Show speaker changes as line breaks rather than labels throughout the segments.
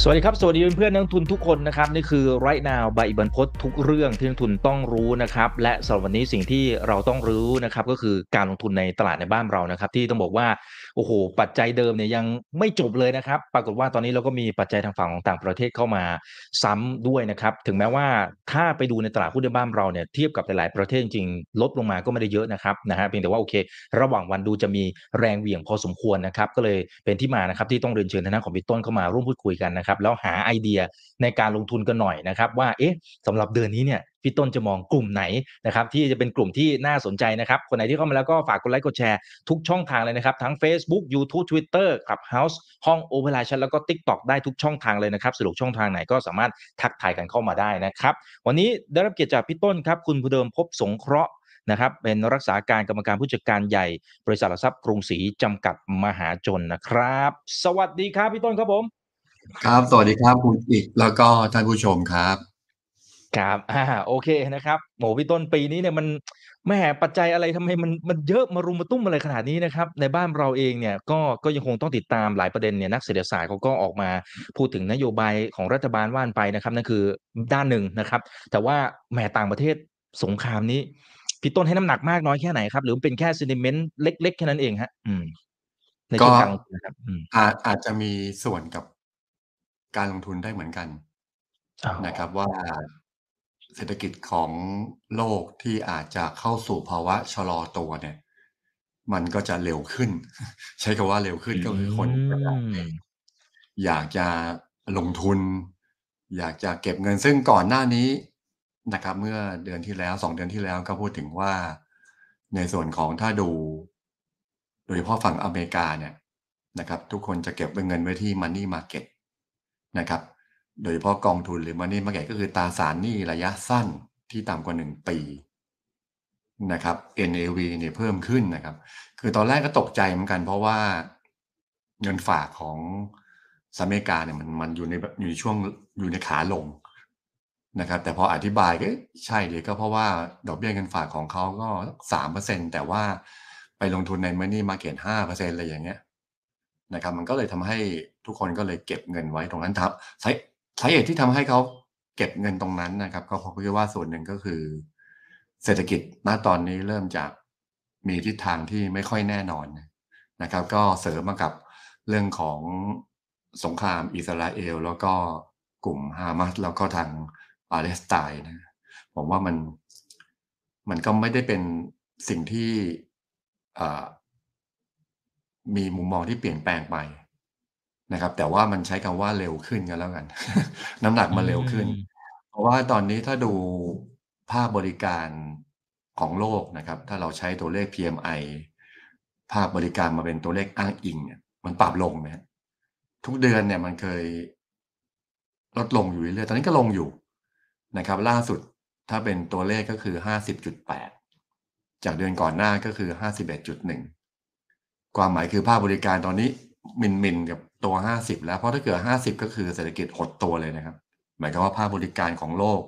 สวัสดีครับ สวัสดีเพื่อนๆนักลงทุนทุกคนนะครับ นี่คือ right now ใบอิบันพศทุกเรื่องที่นักลงทุนต้องรู้นะครับ และสำหรับวันนี้สิ่งที่เราต้องรู้นะครับ ก็คือการลงทุนในตลาดในบ้านเรานะครับ ที่ต้องบอกว่าโอ้โหปัจจัยเดิมเนี่ยยังไม่จบเลยนะครับ ปรากฏว่าตอนนี้เราก็มีปัจจัยทางฝั่งของต่างประเทศเข้ามาซ้ำด้วยนะครับ ถึงแม้ว่าถ้าไปดูในตลาดหุ้นในบ้านเราเนี่ยเทียบกับหลายๆประเทศจริงๆลดลงมาก็ไม่ได้เยอะนะครับนะฮะเพียงแต่ว่าโอเค ระหว่างวันดูจะมีแรงเหวี่ยงพอสมควรนะครับ ก็เลยเป็นที่มานะครับที่ต้องเรียนเชิญทางด้านของพี่ต้นเข้ามาร่วมพูดคุยกันนะครับแล้วหาไอเดียในการลงทุนกันหน่อยนะครับว่าเอ๊ะสำหรับเดือนนี้เนี่ยพี่ต้นจะมองกลุ่มไหนนะครับที่จะเป็นกลุ่มที่น่าสนใจนะครับ คนไหนที่เข้ามาแล้วก็ฝากกดไลค์กดแชร์ทุกช่องทางเลยนะครับ ทั้ง Facebook YouTube Twitter Clubhouse ห้อง o v e r l i ชันแล้วก็ TikTok ได้ทุกช่องทางเลยนะครับสะดวกช่องทางไหนก็สามารถทักทายกันเข้ามาได้นะครับ วันนี้ได้รับเกียรติจากพี่ต้นครับ คุณผู้เดิมพบสงเคราะห์นะครับเป็นรักษาการกรรมการผู้จัดการใหญ่ บริษัทหลักทรัพย์กรุงศรีจำกัดมหาชนนะครับ สวัสดีครับพี่ต้นครับผม
ครับ สวัสดีครับคุณอีก แล้วก็ท่านผู้ชมครับ
ครับ อ่า โอเคนะครับโหพี่ต้นปีนี้เนี่ยมันแหม่ปัจจัยอะไรทำไมมันมันเยอะมารุมมาตุ้มอะไรขนาดนี้นะครับ ในบ้านเราเองเนี่ยก็ก็ยังคงต้องติดตามหลายประเด็นเนี่ยนักเศรษฐศาสตร์เขาก็ออกมาพูดถึงนโยบายของรัฐบาลว่านไปนะครับนั่นคือด้านหนึ่งนะครับ แต่ว่าแหมต่างประเทศสงครามนี้พี่ต้นให้น้ำหนักมากน้อยแค่ไหนครับ หรือเป็นแค่ sentiment เล็กๆแค่นั้นเองฮะ อืมในช่วง
ก็
การลงทุนนะครับอืม
อาจอาจจะมีส่วนกับ การลงทุนได้เหมือนกัน
อ๋อ
นะครับว่าเศรษฐกิจของโลกที่อาจจะเข้าสู่ภาวะชะลอตัวเนี่ย มันก็จะเร็วขึ้น ใช้คำว่าเร็วขึ้นก็คือคนก็อยาก
อืม
อยากจะลงทุน อยากจะเก็บเงินซึ่งก่อนหน้านี้นะครับ เมื่อเดือนที่แล้วสองเดือนที่แล้วก็พูดถึงว่า ในส่วนของถ้าดู โดยเฉพาะฝั่งอเมริกาเนี่ยนะครับ ทุกคนจะเก็บเงินไว้ที่ Money Market นะครับ โดยเฉพาะกองทุนหรือ Money Market ก็คือตราสารหนี้ระยะสั้นที่ต่ำกว่า 1 ปีนะครับ NAV เนี่ยเพิ่มขึ้นนะครับ คือตอนแรกก็ตกใจเหมือนกัน เพราะว่าเงินฝากของสหรัฐอเมริกาเนี่ยมันมันอยู่ในแบบอยู่ในช่วงอยู่ในขาลงนะครับ แต่พออธิบายก็ใช่เลยก็เพราะว่าดอกเบี้ยเงินฝากของเขาก็สามเปอร์เซ็นแต่ว่าไปลงทุนใน Money Market ห้าเปอร์เซ็นอะไรอย่างเงี้ยนะครับ มันก็เลยทำให้ ทุกคนก็เลยเก็บเงินไว้ตรงนั้นครับสาสาเหตุที่ทำให้เขาเก็บเงินตรงนั้นนะครับก็เพราะว่าส่วนหนึ่งก็คือ เศรษฐกิจณตอนนี้เริ่มจากมีทิศทางที่ไม่ค่อยแน่นอนนะครับ ก็เสริมมากับเรื่องของสงครามอิสราเอล แล้วก็กลุ่มฮามาสแล้วก็ทางปาเลสไตน์นะผมว่ามันมันก็ไม่ได้เป็นสิ่งที่มีมุมมองที่เปลี่ยนแปลงไป นะครับ แต่ว่ามันใช้คำว่าเร็วขึ้นกันแล้วกัน น้ำหนักมันเร็วขึ้น
อืม
เพราะว่าตอนนี้ถ้าดูภาคบริการของโลกนะครับ ถ้าเราใช้ตัวเลข PMI ภาคบริการมาเป็นตัวเลขอ้างอิงเนี่ย มันปรับลงนะฮะทุกเดือนเนี่ยมันเคยลดลงอยู่เรื่อยๆตอนนี้ก็ลงอยู่นะครับ ล่าสุดถ้าเป็นตัวเลขก็คือ50.8จากเดือนก่อนหน้าก็คือ51.1ความหมายคือภาคบริการตอนนี้มินมินกับ ตัว 50 แล้ว เพราะถ้าเกิด 50 ก็คือเศรษฐกิจหดตัวเลยนะครับ หมายความว่าภาคบริการของโลก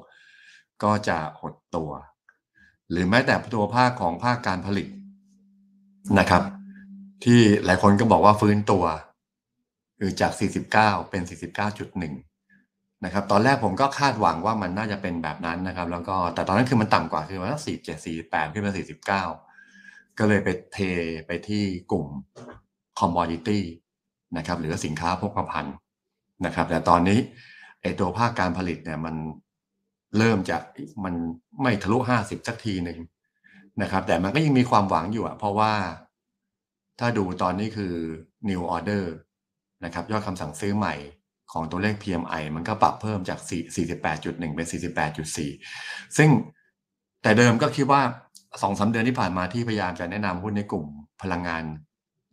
ก็จะหดตัว หรือแม้แต่ตัวภาคของภาคการผลิตนะครับ ที่หลายคนก็บอกว่าฟื้นตัว คือจาก 49 เป็น 49.1 นะครับ ตอนแรกผมก็คาดหวังว่ามันน่าจะเป็นแบบนั้นนะครับ แล้วก็แต่ตอนนั้นคือมันต่ำกว่าคือมันสัก47 48ขึ้นมา49ก็เลยไปเทไปที่กลุ่ม commodity นะครับหรือสินค้าโภคภัณฑ์นะครับ แต่ตอนนี้ไอตัวภาคการผลิตเนี่ยมันเริ่มจะมันไม่ทะลุ50สักทีหนึ่งนะครับ แต่มันก็ยังมีความหวังอยู่อะเพราะว่าถ้าดูตอนนี้คือ new order นะครับยอดคำสั่งซื้อใหม่ของตัวเลข PMI มันก็ปรับเพิ่มจาก 48.1 เป็น 48.4 ซึ่งแต่เดิมก็คิดว่าสองสาเดือนที่ผ่านมาที่พยายามจะแนะนำหุ้นในกลุ่มพลังงาน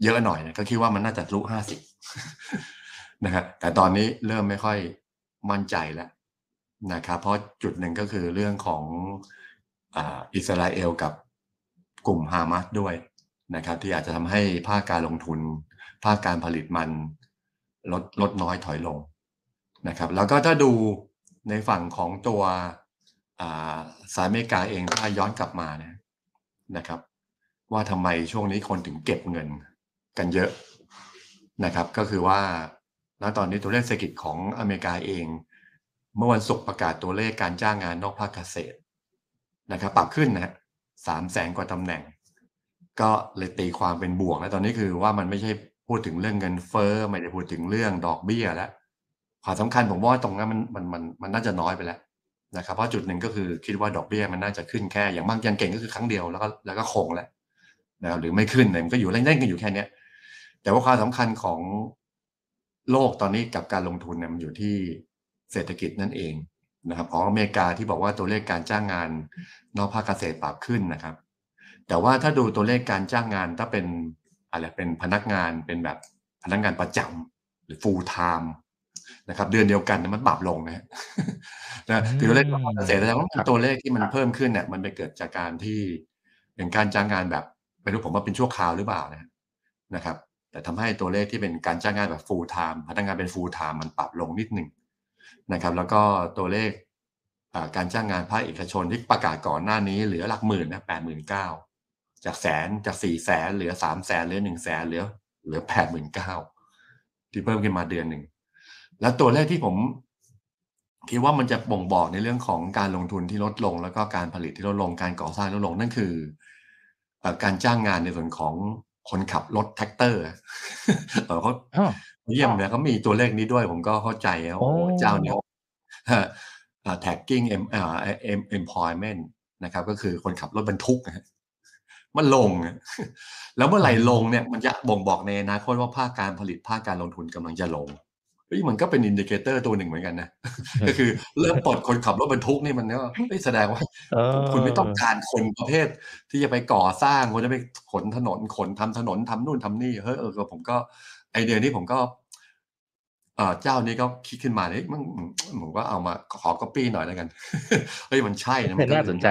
เยอะหน่อยเนี่ยก็คิดว่ามันน่าจะทะลุ50 นะครับแต่ตอนนี้เริ่มไม่ค่อยมั่นใจแล้วนะครับเพราะจุดหนึ่งก็คือเรื่องของอาอิสราเอลกับกลุ่มฮามาสด้วยนะครับ ที่อาจจะทำให้ภาคการลงทุน ภาคการผลิตมันลดลดน้อยถอยลงนะครับ แล้วก็ถ้าดูในฝั่งของตัวสหรัฐอเมริกาเองถ้าย้อนกลับมานะนะครับ ว่าทำไมช่วงนี้คนถึงเก็บเงินกันเยอะ นะครับ ก็คือว่าณตอนนี้ตัวเลขเศรษฐกิจของอเมริกาเอง เมื่อวันศุกร์ประกาศตัวเลขการจ้างงานนอกภาคเกษตรนะครับปรับขึ้นนะสามแสนกว่าตำแหน่ง ก็เลยตีความเป็นบวกแล้วตอนนี้คือว่ามันไม่ใช่พูดถึงเรื่องเงินเฟ้อไม่ได้พูดถึงเรื่องดอกเบี้ยแล้วความสำคัญผมว่าตรงนั้นมันมันมันมันน่าจะน้อยไปแล้วนะครับเพราะจุดหนึ่งก็คือคิดว่าดอกเบี้ยมันน่าจะขึ้นแค่อย่างมากยังเก่งก็คือครั้งเดียวแล้วก็แล้วก็คงแหละนะครับหรือไม่ขึ้นเนี่ยมันก็อยู่เล่นๆกันอยู่แค่เนี้ย แต่ว่าความสำคัญของโลกตอนนี้กับการลงทุนเนี่ยมันอยู่ที่เศรษฐกิจนั่นเองนะครับของอเมริกาที่บอกว่าตัวเลขการจ้างงาน นอกภาคเกษตรปรับขึ้นนะครับ แต่ว่าถ้าดูตัวเลขการจ้างงานถ้าเป็นอะไรเป็นพนักงานเป็นแบบพนักงานประจำหรือ full time นะครับ เดือนเดียวกันมันปรับลงนะนะคือตัวเลขภาคเกษตรแสดงว่าตัวเลขที่มันเพิ่มขึ้นเนี่ยมันไปเกิดจากการที่เป็นการจ้างงานแบบไม่รู้ผมว่าเป็นชั่วคราวหรือเปล่านะนะครับ แต่ทำให้ตัวเลขที่เป็นการจ้างงานแบบ full time พนักงานเป็น full time มันปรับลงนิดหนึ่งนะครับแล้วก็ตัวเลขการจ้างงานภาคเอกชนที่ประกาศก่อนหน้านี้เหลือหลักหมื่นนะแปดหมื่นเก้าจากแสนจากสี่แสนเหลือสามแสนเหลือหนึ่งแสนเหลือเหลือแปดหมื่นเก้าที่เพิ่มขึ้นมาเดือนหนึ่งแล้วตัวเลขที่ผมคิดว่ามันจะบ่งบอกในเรื่องของการลงทุนที่ลดลง แล้วก็การผลิตที่ลดลงการก่อสร้างลดลงนั่นคือการจ้างงานในส่วนของ คนขับรถแทรกเตอร์เขาเยี่ยมเลยเขามีตัวเลขนี้ด้วย ผมก็เข้าใจโอ้เจ้าเนี้ย trucking employment นะครับ ก็คือคนขับรถบรรทุกนะมันลง แล้วเมื่อไหร่ลงเนี่ย มันจะบ่งบอกในอนาคตว่าภาคการผลิตภาคการลงทุนกำลังจะลง เฮ้ยมันก็เป็น indicator ตัวหนึ่งเหมือนกันนะ ก็คือเริ่มปลดคนขับรถบรรทุกนี่มันก็แสดงว่าคุณไม่ต้องการคนประเภท ที่จะไปก่อสร้างคนจะไปขนถนนขนทำถนนทำนู่นทำนี่เฮ้ยเออผมก็ไอเดียนี้ผมก็เจ้านี้ก็คิดขึ้นมาเลยมันผมก็เอามาขอก๊อปปี้หน่อยแล้วกันเฮ้ยมันใช่นะมัน
น่าสนใจ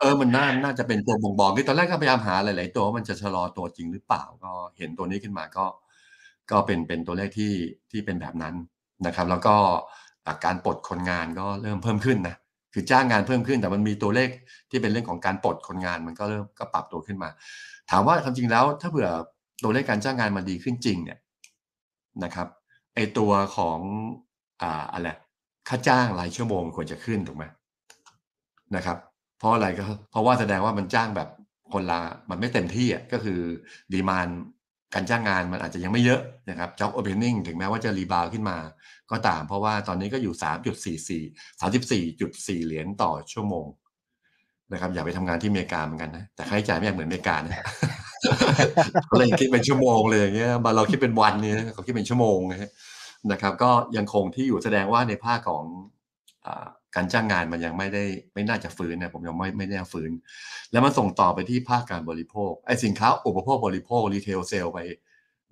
เออมันน่าน่าจะเป็นตัวบ่งบอกที่ตอนแรกก็พยายามหาหลาย ๆ ตัวว่ามันจะชะลอตัวจริงหรือเปล่าก็เห็นตัวนี้ขึ้นมาก็ ก็เป็นเป็นตัวเลขที่ที่เป็นแบบนั้นนะครับ แล้วก็การปลดคนงานก็เริ่มเพิ่มขึ้นนะคือจ้างงานเพิ่มขึ้น แต่มันมีตัวเลขที่เป็นเรื่องของการปลดคนงานมันก็เริ่มก็ปรับตัวขึ้นมา ถามว่าความจริงแล้วถ้าเผื่อตัวเลขการจ้างงานมันดีขึ้นจริงเนี่ยนะครับไอตัวของอ่าอะไรค่าจ้างรายชั่วโมงควรจะขึ้นถูกไหมนะครับเพราะอะไรก็เพราะว่าแสดงว่ามันจ้างแบบคนละมันไม่เต็มที่อะก็คือดีมาน การจ้างงานมันอาจจะยังไม่เยอะนะครับ job opening ถึงแม้ว่าจะรีบาวขึ้นมา ก็ตามเพราะว่าตอนนี้ก็อยู่ 3.44 34.4 เหรียญต่อชั่วโมงนะครับอย่าไปทำงานที่อเมริกาเหมือนกันนะแต่ค่าใช้จ่ายไม่เหมือนอเมริกานะเลยคิดเป็นชั่วโมงเลยอย่างเงี้ยบาเราคิดเป็นวันเนี่ยเขาคิดเป็นชั่วโมงนะครับ ก็ยังคงที่อยู่แสดงว่าในภาคของ การจ้างงานมันยังไม่ได้ไม่น่าจะฟื้นนะผมยังไม่ไม่แน่ฟื้น แล้วมันส่งต่อไปที่ภาคการบริโภคไอ้สินค้าอุปโภคบริโภครีเทลเซลไป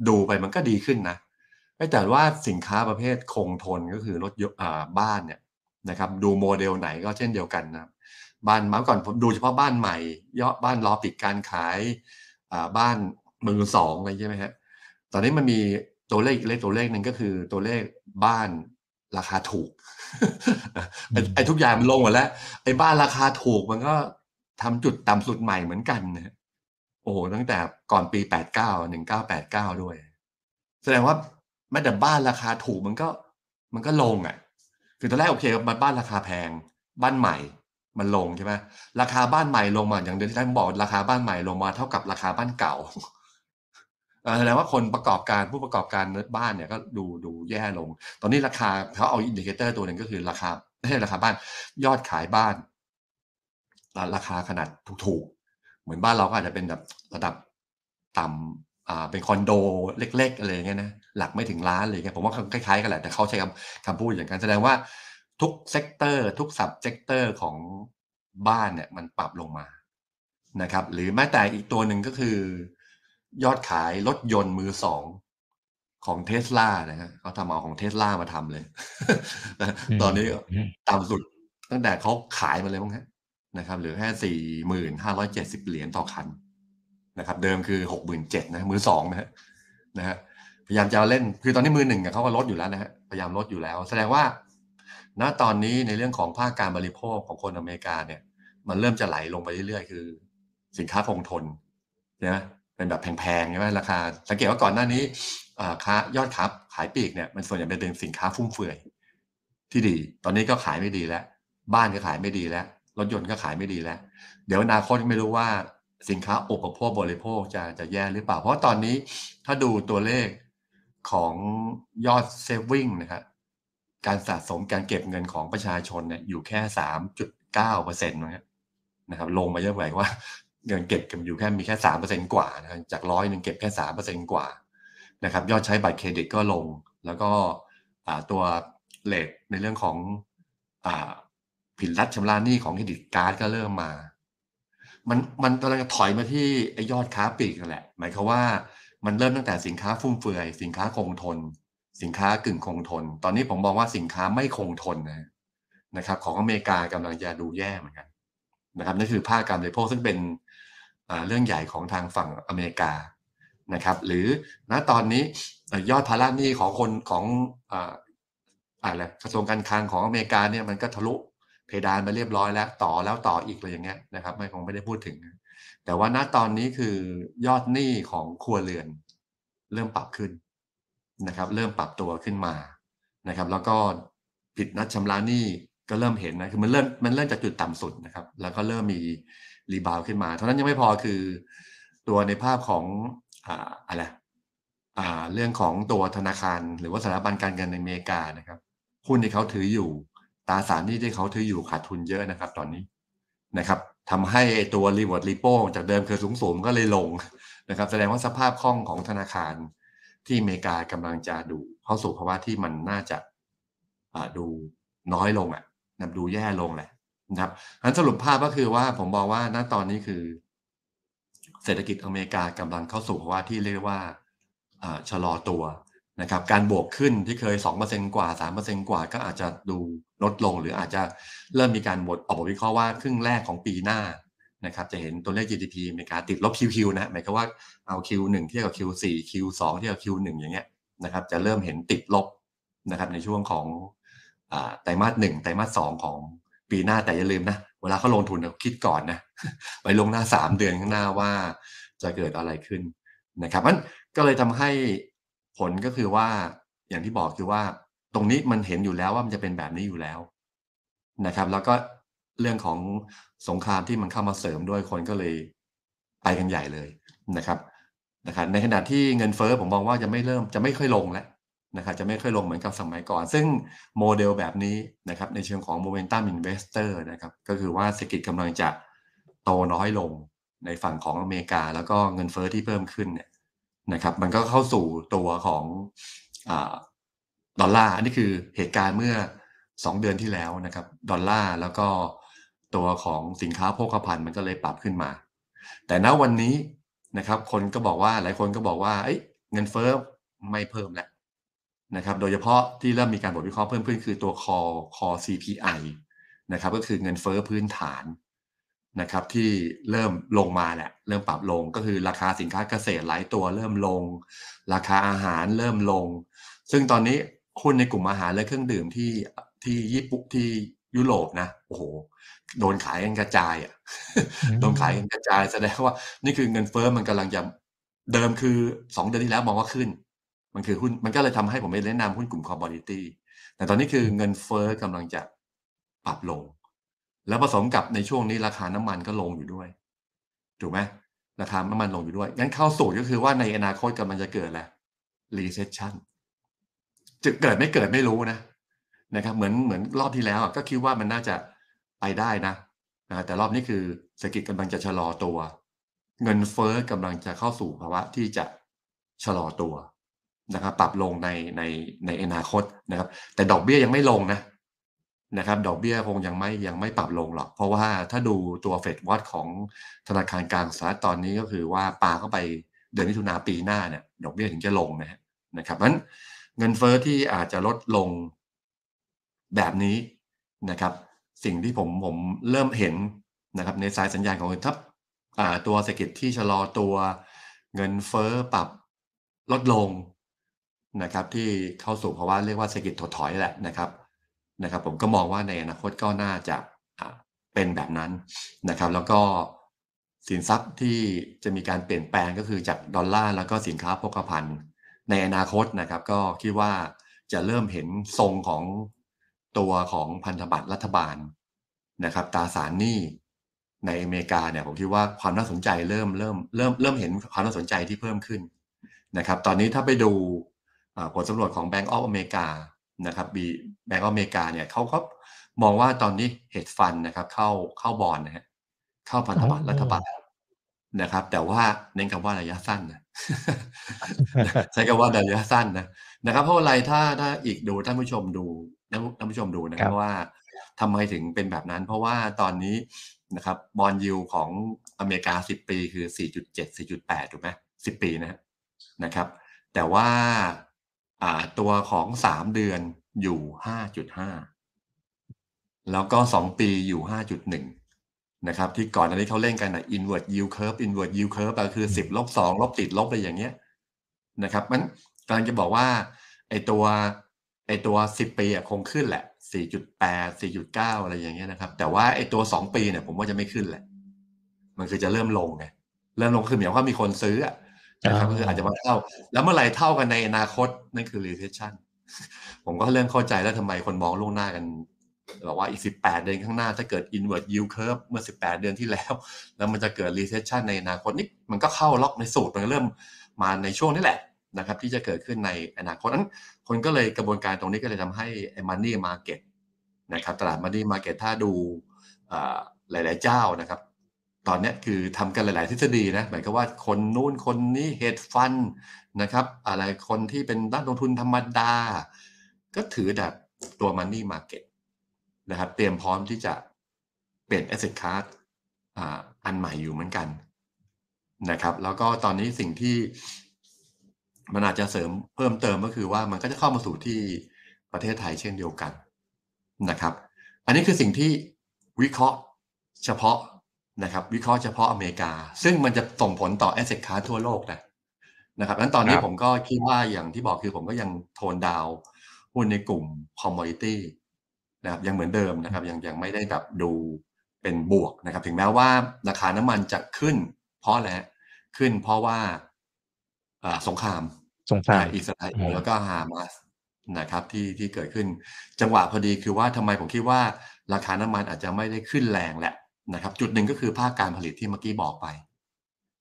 ดูไปมันก็ดีขึ้นนะแต่ว่าสินค้าประเภทคงทนก็คือรถยอ่าบ้านเนี่ยนะครับดูโมเดลไหนก็เช่นเดียวกันนะบ้านมาก่อนผมดูเฉพาะบ้านใหม่ย่อบ้านรอปิดการขายอ่าบ้านมือสองอะไรใช่ไหมฮะตอนนี้มันมีตัวเลขเลขตัวเลขหนึ่งก็คือตัวเลขบ้านราคาถูก ไอ้ทุกอย่างมันลงหมดแล้ว ไอ้บ้านราคาถูกมันก็ทำจุดต่ำสุดใหม่เหมือนกันนะโอ้โหตั้งแต่ก่อนปีแปดเก้าหนึ่งเก้าแปดเก้าด้วย แสดงว่าแม้แต่บ้านราคาถูกมันก็มันก็ลงอะ คือตอนแรกโอเคมาบ้านราคาแพง บ้านใหม่มันลงใช่ไหมราคาบ้านใหม่ลงมาอย่างเดือนที่แล้วบอกราคาบ้านใหม่ลงมาเท่ากับราคาบ้านเก่า แสดงว่าคนประกอบการผู้ประกอบการบ้านเนี่ยก็ดูดูแย่ลง ตอนนี้ราคาเขาเอา indicator ตัวหนึ่งก็คือราคาไม่ใช่ราคาบ้านยอดขายบ้าน ราคาขนาดถูกๆ เหมือนบ้านเราก็อาจจะเป็นแบบระดับต่ำอ่าเป็นคอนโดเล็กๆอะไรเงี้ยนะหลักไม่ถึงล้านเลยเงี้ยผมว่าคล้ายๆกันแหละแต่เขาใช้คำคำพูดอย่างนั้นแสดงว่าทุก sector ทุก subsector ของบ้านเนี่ยมันปรับลงมานะครับ หรือแม้แต่อีกตัวหนึ่งก็คือ ยอดขายรถยนต์มือสองของเทสลานะฮะเขาทำเอาของเทสลามาทำเลย ตอนนี้ต่ำสุด ตั้งแต่เขาขายมาเลยมั้งฮะนะครับเหลือแค่สี่หมื่นห้าร้อยเจ็ดสิบเหรียญต่อคันนะครับ เดิมคือหกหมื่นเจ็ดนะมือสองนะฮะนะฮะพยายามจะเล่นคือตอนนี้มือหนึ่งเขาก็ลดอยู่แล้วนะฮะพยายามลดอยู่แล้ว แสดงว่า ณตอนนี้ในเรื่องของภาคการบริโภคของคนอเมริกาเนี่ย มันเริ่มจะไหลลงไปเรื่อยๆ คือ สินค้าคงทนช่ไหม เป็นแบบแพงๆใช่ไหมราคา สังเกตว่าก่อนหน้านี้ค้ายอดคับขายปีกเนี่ยมันส่วนใหญ่เป็นสินค้าฟุ่มเฟือยที่ดี ตอนนี้ก็ขายไม่ดีแล้ว บ้านก็ขายไม่ดีแล้วรถยนต์ก็ขายไม่ดีแล้ว เดี๋ยวอนาคตไม่รู้ว่าสินค้าอุปโภคบริโภคจะจะแย่หรือเปล่า เพราะตอนนี้ถ้าดูตัวเลขของยอด saving นะครับการสะสมการเก็บเงินของประชาชนเนี่ยอยู่แค่สามจุดเก้าเปอร์เซ็นต์นะครับลงมาเยอะไปว่า เงินเก็บกันอยู่แค่มีแค่สามเปอร์เซ็นกว่านะจากร้อยหนึ่งเก็บแค่สามเปอร์เซ็นกว่านะครับยอดใช้บัตรเครดิตก็ลง แล้วก็ตัวเลทในเรื่องของอผิดรัดชำระหนี้ของเครดิตการ์ดก็เริ่มมา มันมันกำลังถอยมาที่ไอยอดค้าปลีกนั่นแหละ หมายความว่ามันเริ่มตั้งแต่สินค้าฟุ่มเฟือย สินค้าคงทน สินค้ากึ่งคงทน ตอนนี้ผมมองว่าสินค้าไม่คงทนนะนะครับ ของอเมริกากำลังจะดูแย่เหมือนกัน นะครับนั่นคือภาคการบริโภคซึ่งเป็นเรื่องใหญ่ของทางฝั่งอเมริกานะครับหรือณตอนนี้ยอดภาระหนี้ของคนของอะไรกระทรวงการคลังของอเมริกาเนี่ยมันก็ทะลุเพดานไปเรียบร้อยแล้วต่อแล้วต่ออีกเลยอย่างเงี้ยนะครับไม่คงไม่ได้พูดถึง แต่ว่าณตอนนี้คือยอดหนี้ของครัวเรือน เริ่มปรับขึ้นนะครับ เริ่มปรับตัวขึ้นมานะครับ แล้วก็ผิดนัดชำระหนี้ ก็เริ่มเห็นนะคือมันเริ่มมันเริ่มจากจุดต่ำสุดนะครับ แล้วก็เริ่มมีrebound ขึ้นมา เท่านั้นยังไม่พอคือตัวในภาพของอ่าอะไรอ่าเรื่องของตัวธนาคาร หรือว่าสถาบันการเงินในอเมริกานะครับหุ้นที่เขาถืออยู่ตราสารหนี้ที่เขาถืออยู่ขาดทุนเยอะนะครับ ตอนนี้นะครับทำให้ตัว reverse repo จากเดิมเคยสูงสูงก็เลยลงนะครับ แสดงว่าสภาพคล่องของธนาคารที่อเมริกากำลังจะดูเข้าสู่ภาวะที่มันน่าจะดูน้อยลงอะ นะดูแย่ลงแหละนะครับอันสรุปภาพก็คือว่าผมบอกว่าณตอนนี้คือ เศรษฐกิจอเมริกากำลังเข้าสู่ภาวะที่เรียกว่าชะลอตัวนะครับ การบวกขึ้นที่เคย 2%กว่า 3%กว่าก็อาจจะดูลดลง หรืออาจจะเริ่มมีการบทออกวิเคราะห์ว่าครึ่งแรกของปีหน้านะครับจะเห็นตัวเลข GDP อเมริกาติดลบ QQ นะหมายความว่าเอา Q1 เทียบกับ Q4 Q2 เทียบกับ Q1 อย่างเงี้ยนะครับจะเริ่มเห็นติดลบนะครับในช่วงของ ไตรมาสหนึ่งไตรมาสสองของปีหน้าแต่อย่าลืมนะ เวลาเขาลงทุนคิดก่อนนะไปลงหน้าสามเดือนข้างหน้าว่าจะเกิดอะไรขึ้นนะครับมันก็เลยทำให้ผลก็คือว่าอย่างที่บอกคือว่าตรงนี้มันเห็นอยู่แล้วว่ามันจะเป็นแบบนี้อยู่แล้วนะครับ แล้วก็เรื่องของสงครามที่มันเข้ามาเสริมด้วยคนก็เลยไปกันใหญ่เลยนะครับนะครับในขณะที่เงินเฟอ้อผมมองว่าจะไม่เริ่มจะไม่ค่อยลงแล้ว นะครับจะไม่ค่อยลงเหมือนกับสมัยก่อน ซึ่งโมเดลแบบนี้นะครับในเชิงของ Momentum Investor นะครับก็คือว่าเศรษฐกิจกำลังจะโตน้อยลงในฝั่งของอเมริกา แล้วก็เงินเฟอ้อที่เพิ่มขึ้นเนี่ยนะครับมันก็เข้าสู่ตัวของดอลลาร์อันนี้คือเหตุการณ์เมื่อ 2 เดือนที่แล้วนะครับดอลลาร์แล้วก็ตัวของสินค้าโภคภัณฑ์มันก็เลยปรับขึ้นมา แต่ณวันนี้นะครับคนก็บอกว่าหลายคนก็บอกว่าเงินเฟอ้อไม่เพิ่มแล้ว นะครับโดยเฉพาะที่เริ่มมีการบทวิเคราะห์เพิ่มขึ้นคือตัวคอคอ CPI นะครับก็คือเงินเฟอ้อพื้นฐานนะครับที่เริ่มลงมาแหละเริ่มปรับลงก็คือราคาสินค้าเกษตรหลายตัวเริ่มลง ราคาอาหารเริ่มลง ซึ่งตอนนี้หุ้นในกลุ่มอาหารและเครื่องดื่มที่ที่ญี่ปุ่นที่ยุโรปนะโอ้โหโดนขายกันกระจายอะโดนขายกันกระจายแสดงว่านี่คือเงินเฟอ้อมันกำลังจะเดิมคือสองเดือนที่แล้วมองว่าขึ้น มันคือหุ้นมันก็เลยทำให้ผมไปแนะนำหุ้นกลุ่มคอมมอดิตี้แต่ตอนนี้คือเงินเฟอ้อกำลังจะปรับลง แล้วผสมกับในช่วงนี้ราคาน้ำมันก็ลงอยู่ด้วย ถูกไหมราคาน้ำมันลงอยู่ด้วย งั้นเข้าสู่ก็คือว่าในอนาคตกำลังจะเกิดแหละ recession จะเกิดไม่เกิดไม่รู้นะนะครับเหมือนเหมือนรอบที่แล้วก็คิดว่ามันน่าจะไปได้นะนะแต่รอบนี้คือเศรษฐกิจกำลังจะชะลอตัว เงินเฟอ้อกำลังจะเข้าสู่ภาวะที่จะชะลอตัว นะครับปรับลงในในในอนาคตนะครับ แต่ดอกเบี้ยยังไม่ลงนะนะครับ ดอกเบี้ยคงยังไม่ยังไม่ปรับลงหรอก เพราะว่าถ้าดูตัวเฟดวอตของธนาคารกลางสหรัฐตอนนี้ก็คือว่าปาเข้าไปเดือนมิถุนาปีหน้าเนี่ยดอกเบี้ยถึงจะลงนะฮะนะครับนั้นเงินเฟอ้อที่อาจจะลดลงแบบนี้นะครับ สิ่งที่ผมผมเริ่มเห็นนะครับในสายสัญญาณของทับตัวเศรษฐกิจที่ชะลอตัวเงินเฟอ้อปรับลดลง นะครับที่เข้าสู่ภาวะเรียกว่าเศรษฐกิจถดถอยแหละนะครับนะครับ ผมก็มองว่าในอนาคตก็น่าจะเป็นแบบนั้นนะครับ แล้วก็สินทรัพย์ที่จะมีการเปลี่ยนแปลงก็คือจากดอลลาร์แล้วก็สินค้าโภคภัณฑ์ในอนาคตนะครับ ก็คิดว่าจะเริ่มเห็นทรงของตัวของพันธบัตรรัฐบาลนะครับตราสารหนี้ในอเมริกาเนี่ยผมคิดว่าความน่าสนใจเริ่มเริ่มเริ่มเริ่มเห็นความน่าสนใจที่เพิ่มขึ้นนะครับ ตอนนี้ถ้าไปดู ผลสำรวจของ Bank of America นะครับบีแบงก์อเมริกาเนี่ยเขาก็มองว่าตอนนี้เฮดฟันนะครับ เข้าเข้าบอลนะฮะเข้าพันธบัตรรัฐบาลนะครับ แต่ว่าเน้นคำว่าระยะสั้นนะใช้คำว่าระยะสั้นนะนะครับ เพราะอะไรถ้าถ้าอีกดูท่านผู้ชมดูท่านผู้ชมดูนะครับว่าทำไมถึงเป็นแบบนั้น เพราะว่าตอนนี้นะครับบอลยูของอเมริกา 10 ปีคือ 4.7 4.8 ถูกไหม10 ปีนะนะครับ แต่ว่า ตัวของ3เดือนอยู่5.5แล้วก็2ปีอยู่5.1นะครับ ที่ก่อนอันนี้เขาเล่นกันนะ inward yield curve inward yield curve ก็คือ10ลบ2ลบติดลบอะไรอย่างเงี้ยนะครับมันกำลังจะบอกว่าไอตัวไอตัว10ปีคงขึ้นแหละ4.8 4.9อะไรอย่างเงี้ยนะครับ แต่ว่าไอตัว2ปีเนี่ยผมว่าจะไม่ขึ้นแหละ มันคือจะเริ่มลงไงเริ่มลงคือหมายความมีคนซื้อ นะครับก็คืออาจจะมาเท่า แล้วเมื่อไหร่เท่ากันในอนาคตนั่นคือ recession ผมก็เริ่มเข้าใจแล้วทำไมคนมองล่วงหน้ากันบอกว่าอีก 18 เดือนข้างหน้าถ้าเกิด inward yield curve เมื่อ 18 เดือนที่แล้ว แล้วมันจะเกิด recession ในอนาคตนี่มันก็เข้าล็อกในสูตรมันเริ่มมาในช่วงนี้แหละนะครับ ที่จะเกิดขึ้นในอนาคตนั้นคนก็เลยกระบวนการตรงนี้ก็เลยทำให้ไอ้ money market นะครับตลาด money market ถ้าดูหลาย ๆ เจ้านะครับ ตอนนี้คือทำกันหลาย ๆ ทฤษฎีนะหมายก็ว่าคนนู้นคนนี้เฮดฟันนะครับ อะไรคนที่เป็นนักลงทุนธรรมดา ก็ถือแบบตัว money market นะครับ เตรียมพร้อมที่จะเปลี่ยน asset class อันใหม่อยู่เหมือนกันนะครับ แล้วก็ตอนนี้สิ่งที่มันอาจจะเสริมเพิ่มเติมก็คือว่ามันก็จะเข้ามาสู่ที่ประเทศไทยเช่นเดียวกันนะครับ อันนี้คือสิ่งที่วิเคราะห์เฉพาะ นะครับวิเคราะห์เฉพาะอเมริกา ซึ่งมันจะส่งผลต่อ asset class ทั่วโลกนะนะครับนั้นตอนนี้ผมก็คิดว่าอย่างที่บอกคือผมก็ยัง tone down หุ้นในกลุ่ม commodity นะครับยังเหมือนเดิมนะครับยังยังไม่ได้แบบดูเป็นบวกนะครับ ถึงแม้ว่าราคาน้ำมันจะขึ้น เพราะอะไรขึ้นเพราะว่าสงคราม
สงคราม
อิสราเอลแล้วก็ฮามาสนะครับที่ที่เกิดขึ้นจังหวะพอดีคือว่าทำไมผมคิดว่าราคาน้ำมันอาจจะไม่ได้ขึ้นแรงแหละ นะครับจุดหนึ่งก็คือภาคการผลิตที่เมื่อกี้บอกไป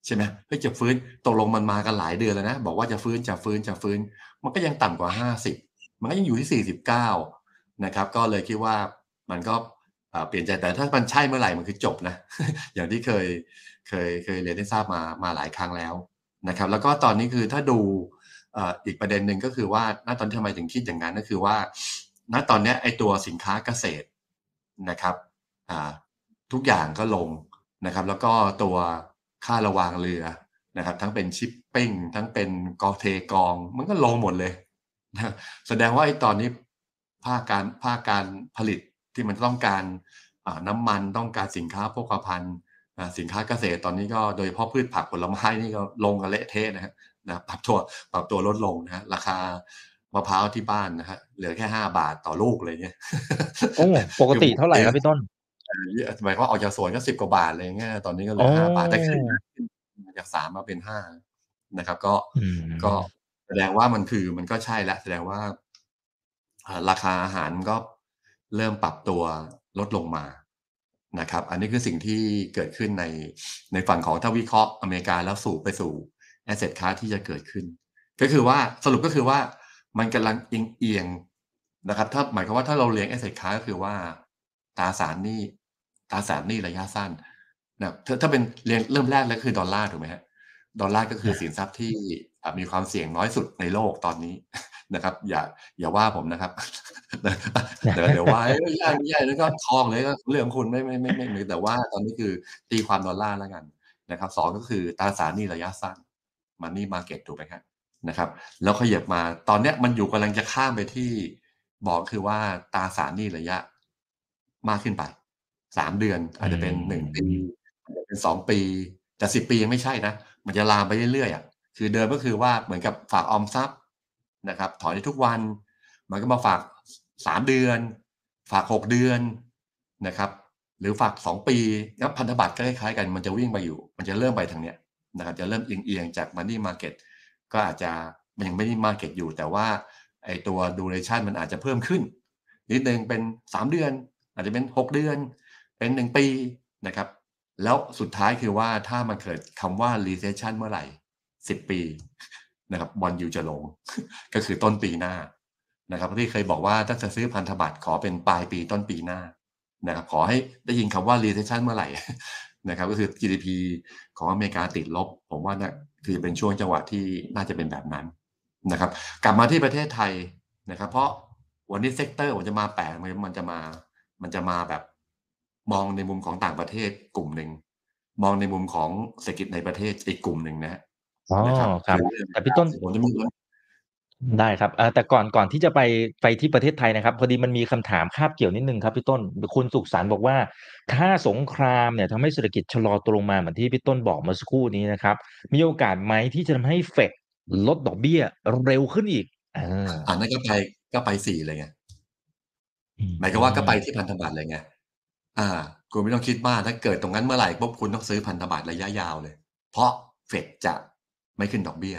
ใช่ไหมเฮ้ยจะฟื้นตกลงมันมากันหลายเดือนแล้วนะ บอกว่าจะฟื้นจะฟื้นจะฟื้น มันก็ยังต่ำกว่าห้าสิบมันก็ยังอยู่ที่สี่สิบเก้านะครับ ก็เลยคิดว่ามันก็เปลี่ยนใจแต่ถ้ามันใช่เมื่อไหร่มันคือจบนะ อย่างที่เคยเคยเคยเรียนได้ทราบมามาหลายครั้งแล้วนะครับ แล้วก็ตอนนี้คือถ้าดูอีกประเด็นหนึ่งก็คือว่าณตอนทำไมถึงคิดอย่างนั้นก็คือว่าณตอนนี้ไอตัวสินค้าเกษตรนะครับ ทุกอย่างก็ลงนะครับ แล้วก็ตัวค่าระวางเรือนะครับ ทั้งเป็นชิปปิ้งทั้งเป็นกอเทกอง มันก็ลงหมดเลยนะแสดงว่าไอ้ตอนนี้ภาคการภาคการผลิตที่มันต้องการน้ำมันต้องการสินค้าโภคภัณฑ์สินค้าเกษตรตอนนี้ก็โดยเฉพาะพืชผักผลไม้นี่ก็ลงกันเละเทะนะฮะนะปรับตัวปรับตัวลดลงนะฮะราคามะพร้าวที่บ้านนะฮะเหลือแค่ห้าบาทต่อลูกเลยเนี่ย
โอ้ปกติเท่าไหร่ครับพี่ต้น
หมายว่าออกจากสวนก็สิบกว่าบาทเลยเงี้ยตอนนี้ก็เหลือห้าบาทแต่ขึ้นจากสามมาเป็นห้านะครับ ก็ก็แสดงว่ามันคือมันก็ใช่แล้วแสดงว่าราคาอาหารก็เริ่มปรับตัวลดลงมานะครับ อันนี้คือสิ่งที่เกิดขึ้นในในฝั่งของถ้าวิเคราะห์อเมริกาแล้วสู่ไปสู่แอสเซทคลาสที่จะเกิดขึ้น ก็คือว่าสรุปก็คือว่ามันกำลังเอียงเอียงนะครับ ถ้าหมายความว่าถ้าเราเลี้ยงแอสเซทคลาสก็คือว่าตราสารหนี้ ตราสารหนี้ระยะสั้นนะถ้าถ้าเป็นเรียงเริ่มแรกแล้วคือดอลลาร์ถูกไหมฮะดอลลาร์ก็คือสินทรัพย์ที่มีความเสี่ยงน้อยสุดในโลกตอนนี้นะครับ อย่าอย่าว่าผมนะครับเดี๋ยวเดี๋ยวว่าไม่ใช่ไม่ใช่แล้วก็ทองเลยก็เรื่องคุณไม่ไม่ไม่ไม่แต่ว่าตอนนี้คือตีความดอลลาร์แล้วกันนะครับสองก็คือตราสารหนี้ระยะสั้นมันนี่มาเก็ตถูกไหมครับนะครับ แล้วขยับมาตอนเนี้ยมันอยู่กำลังจะข้ามไปที่บอกคือว่าตราสารหนี้ระยะมากขึ้นไป สามเดือน อาจจะเป็นหนึ่งปีอาจจะเป็นสองปี แต่สิบปียังไม่ใช่นะ มันจะลามไปเรื่อยๆอะคือเดิมก็คือว่าเหมือนกับฝากออมทรัพย์นะครับ ถอนได้ทุกวัน มันก็มาฝากสามเดือน ฝากหกเดือนนะครับ หรือฝากสองปีแล้วพันธบัตรก็คล้ายๆกัน มันจะวิ่งไปอยู่ มันจะเริ่มไปทางเนี้ยนะครับจะเริ่มเอียงๆจาก money market ก็อาจจะมันยังไม่ได้มาเก็ตอยู่ แต่ว่าไอตัว duration มันอาจจะเพิ่มขึ้น นิดนึงเป็น 3 เดือน อาจจะเป็น 6 เดือน เป็น 1 ปีนะครับ แล้วสุดท้ายคือว่าถ้ามันเกิดคำว่า recession เมื่อไหร่ 10 ปีนะครับบอลยูจะลง ก็คือต้นปีหน้านะครับที่เคยบอกว่าถ้าจะซื้อพันธบัตรขอเป็นปลายปีต้นปีหน้านะครับขอให้ได้ยินคำว่า recession เมื่อไหร่นะครับก็คือ GDP ของอเมริกาติดลบ ผมว่านะคือเป็นช่วงจังหวะที่น่าจะเป็นแบบนั้นนะครับ กลับมาที่ประเทศไทยนะครับ เพราะวันนี้ sector มันจะมาแปลกมันจะมา มันจะมาแบบ มองในมุมของต่างประเทศกลุ่มหนึ่งมองในมุมของเศรษฐกิจในประเทศอีกกลุ่มหนึ่งนะฮะ
อ๋อ
นะครับ
ครับ แต่พี่ต้น
ผมจะมี
ได้ครับเอ่อแต่ก่อนก่อนที่จะไปไปที่ประเทศไทยนะครับ พอดีมันมีคำถามคาบเกี่ยวนิดนึงครับพี่ต้นคุณสุขสันต์บอกว่า ถ้าสงครามเนี่ยทำให้เศรษฐกิจชะลอตัวลงมาเหมือนที่พี่ต้นบอกเมื่อสักครู่นี้นะครับ มีโอกาสไหมที่จะทำให้เฟดลดดอกเบี้ยเร็วขึ้นอีกอ่า
อ่านั่นก็ไปก็ไปสี่เลยไงหมายความว่าก็ไปที่พันธบัตรเลยไง อ่า คุณไม่ต้องคิดมากถ้าเกิดตรงนั้นเมื่อไหร่ปุ๊บคุณต้องซื้อพันธบัตรระยะยาวเลย เพราะเฟดจะไม่ขึ้นดอกเบี้ย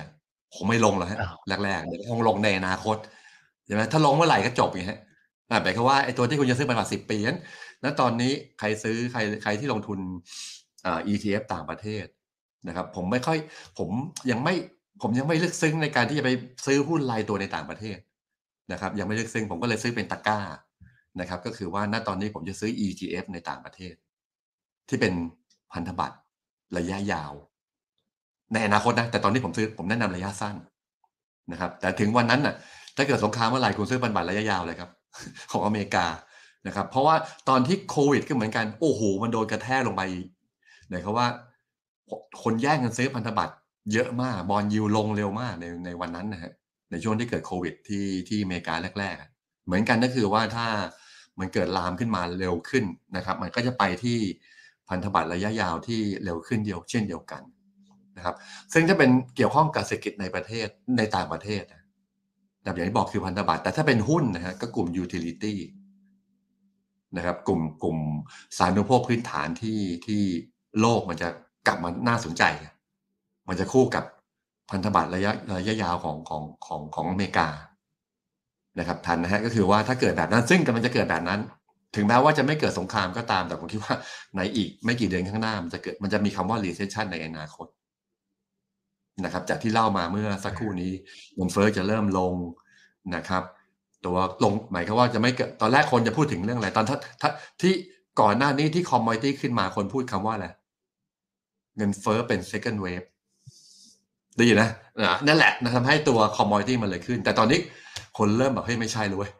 คงไม่ลงแล้วฮะ
อ้าว
แรกๆเดี๋ยวคงลงในอนาคตใช่ไหมถ้าลงเมื่อไหร่ก็จบไงฮะอ่าหมายความว่าไอ้ตัวที่คุณจะซื้อพันธบัตรสิบปีนั้นณตอนนี้ใครซื้อใครใครที่ลงทุนอ่า ETF ต่างประเทศนะครับ ผมไม่ค่อย ผมยังไม่ผมยังไม่ลึกซึ้งในการที่จะไปซื้อหุ้นรายตัวในต่างประเทศนะครับ ยังไม่ลึกซึ้งผมก็เลยซื้อเป็นตะกร้า นะครับก็คือว่าณตอนนี้ผมจะซื้อ ETF ในต่างประเทศ ที่เป็นพันธบัตรระยะยาว ในอนาคตนะ แต่ตอนนี้ผมซื้อผมแนะนำระยะสั้นนะครับ แต่ถึงวันนั้นน่ะ ถ้าเกิดสงครามเมื่อไหร่คุณซื้อพันธบัตรระยะยาวเลยครับ ของอเมริกานะครับ เพราะว่าตอนที่โควิดก็เหมือนกันโอ้โหมันโดนกระแทกลงไปหมายความว่า คนแย่งกันซื้อพันธบัตรเยอะมากบอลยูลงเร็วมากในในวันนั้นนะฮะในช่วงที่เกิดโควิดที่ที่อเมริกาแรกๆเหมือนกันก็คือว่าถ้า มันเกิดลามขึ้นมาเร็วขึ้นนะครับ มันก็จะไปที่พันธบัตรระยะยาวที่เร็วขึ้นเดียว เช่นเดียวกันนะครับซึ่งถ้าเป็นเกี่ยวข้องกับเศรษฐกิจในประเทศในต่างประเทศนะแบบอย่างที่บอกคือพันธบัตรแต่ถ้าเป็นหุ้นนะฮะก็กลุ่ม utility นะครับกลุ่มกลุ่มสารณูปโภคพื้นฐานที่ที่โลกมันจะกลับมาน่าสนใจ มันจะคู่กับพันธบัตรระยะระยะยาวของของของของอเมริกา นะครับทันนะฮะก็คือว่าถ้าเกิดแบบนั้นซึ่งกำลังจะเกิดแบบนั้น ถึงแม้ว่าจะไม่เกิดสงครามก็ตามแต่ผมคิดว่าในอีกไม่กี่เดือนข้างหน้า มันจะเกิดมันจะมีคำว่า recession ในอนาคตนะครับ จากที่เล่ามาเมื่อสักครู่นี้เงินเฟ้อจะเริ่มลงนะครับ ตัวลงหมายความว่าจะไม่เกิดตอนแรกคนจะพูดถึงเรื่องอะไรตอนถ้าที่ก่อนหน้านี้ที่ commodity ขึ้นมาคนพูดคำว่าอะไรเงินเฟ้อเป็น second wave ได้ยินนะนั่นแหละนะทำให้ตัว commodity มันเลยขึ้น แต่ตอนนี้ คนเริ่มแบบเฮ้ยไม่ใช่เลยเว้ย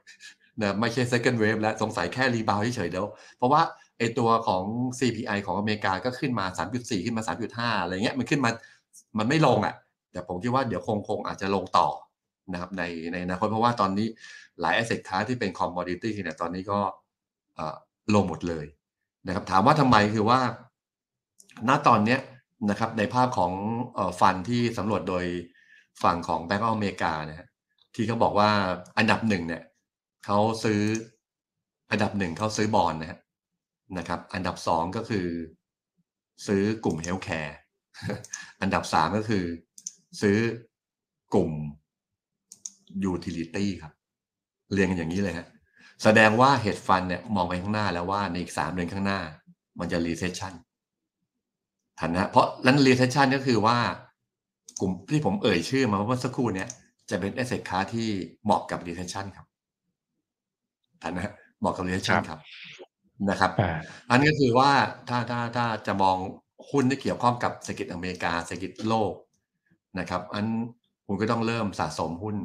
นะไม่ใช่ second wave แล้วสงสัยแค่ rebound เฉยๆเดียวเพราะว่าไอตัวของ CPI ของอเมริกาก็ขึ้นมา 3.4 ขึ้นมา 3.5 อะไรเงี้ยมันขึ้นมามันไม่ลงอะ แต่ผมคิดว่าเดี๋ยวคงคงอาจจะลงต่อนะครับในในอนาคตเพราะว่าตอนนี้หลาย asset class ที่เป็น commodity เนี่ยตอนนี้ก็เออลงหมดเลยนะครับถามว่าทำไมคือว่าณตอนเนี้ยนะครับในภาพของอฟันที่สำรวจโดยฝั่งของ Bank of America นะฮะ ที่เขาบอกว่าอันดับหนึ่งเนี่ยเขาซื้ออันดับหนึ่งเขาซื้อบอลนะฮะนะครับ อันดับสองก็คือ ซื้อกลุ่ม healthcare อันดับสามก็คือ ซื้อกลุ่ม utility ครับ เรียงกันอย่างนี้เลยฮะแสดงว่า hedge fund เนี่ยมองไปข้างหน้าแล้วว่าในอีกสามเดือนข้างหน้า มันจะ recession ทันนะเพราะนั้น recession ก็คือว่ากลุ่มที่ผมเอ่ยชื่อมาเมื่อสักครู่เนี่ย จะเป็น asset class ที่เหมาะกับ recession ครับทันนะฮะเหมาะกับ recession ครับนะครับ
อ่า
อันนี้ก็คือว่าถ้าถ้าถ้าจะมองหุ้นที่เกี่ยวข้องกับเศรษฐกิจอเมริกาเศรษฐกิจโลกนะครับ อันคุณก็ต้องเริ่มสะสมหุ้น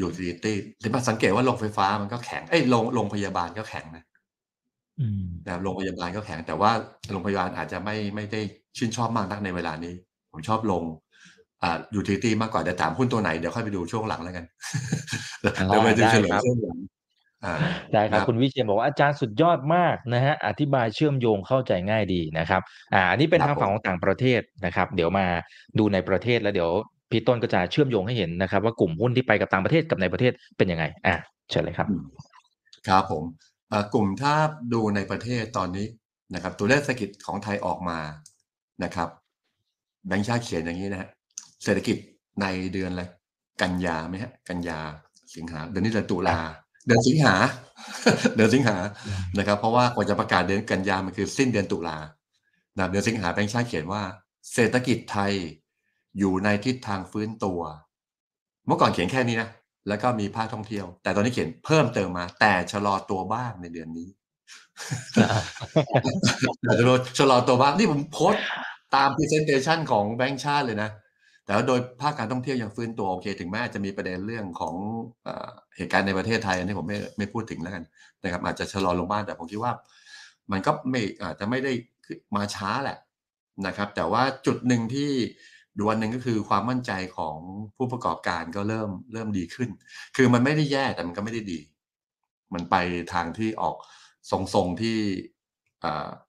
utility ที่มาสังเกตว่าโรงไฟฟ้ามันก็แข็ง เอ้ยโรงโรงพยาบาลก็แข็งนะ
อืม
นะครับโรงพยาบาลก็แข็ง แต่ว่าโรงพยาบาลอาจจะไม่ไม่ได้ชื่นชอบมากนักในเวลานี้ ผมชอบลง อ่า utility มากกว่าแต่ถามหุ้นตัวไหนเดี๋ยวค่อยไปดูช่วงหลังแล้วกันเดี๋ยวไปดูเฉลย
ได้ครับ
ช่วงหลังอ่า
ได้ครับ
นะ
คุณวิเชียรบอกว่าอาจารย์สุดยอดมากนะฮะอธิบายเชื่อมโยงเข้าใจง่ายดีนะครับ อ่าอันนี้เป็น
ครับ
ทางฝั่ง
ผม
ของต่างประเทศนะครับ เดี๋ยวมาดูในประเทศแล้วเดี๋ยวพี่ต้นก็จะเชื่อมโยงให้เห็นนะครับ ว่ากลุ่มหุ้นที่ไปกับต่างประเทศกับในประเทศเป็นยังไง อ่าเชิญเลยครับ
อืมครับผมเอ่อกลุ่มถ้าดูในประเทศตอนนี้นะครับ ตัวเลขเศรษฐกิจของไทยออกมานะครับแบงค์ชาติเขียนอย่างนี้นะฮะ เศรษฐกิจในเดือนอะไรกันยาไหมฮะ กันยาสิงหาเดือนนี้เดือนตุลาเดือนสิงหา เดือนสิงหานะครับ เพราะว่ากว่าจะประกาศเดือนกันยามันคือสิ้นเดือนตุลานะเดือนสิงหาแบงค์ชาติเขียนว่า เศรษฐกิจไทยอยู่ในทิศทางฟื้นตัว เมื่อก่อนเขียนแค่นี้นะแล้วก็มีภาคท่องเที่ยว แต่ตอนนี้เขียนเพิ่มเติมมา แต่ชะลอตัวบ้างในเดือนนี้แต่ชะลอตัวบ้างนี่ผมโพสต์ตาม presentation ของแบงค์ชาติเลยนะ แต่ว่าโดยภาคการท่องเที่ยวยังฟื้นตัวโอเค ถึงแม้จะมีประเด็นเรื่องของเหตุการณ์ในประเทศไทยอันนี้ผมไม่ไม่พูดถึงแล้วกันนะครับ อาจจะชะลอลงบ้างแต่ผมคิดว่า มันก็ไม่อาจจะไม่ได้มาช้าแหละนะครับ แต่ว่าจุดหนึ่งที่ดวนหนึ่งก็คือความมั่นใจของผู้ประกอบการก็เริ่มเริ่มดีขึ้น คือมันไม่ได้แย่แต่มันก็ไม่ได้ดี มันไปทางที่ออกทรงๆที่อ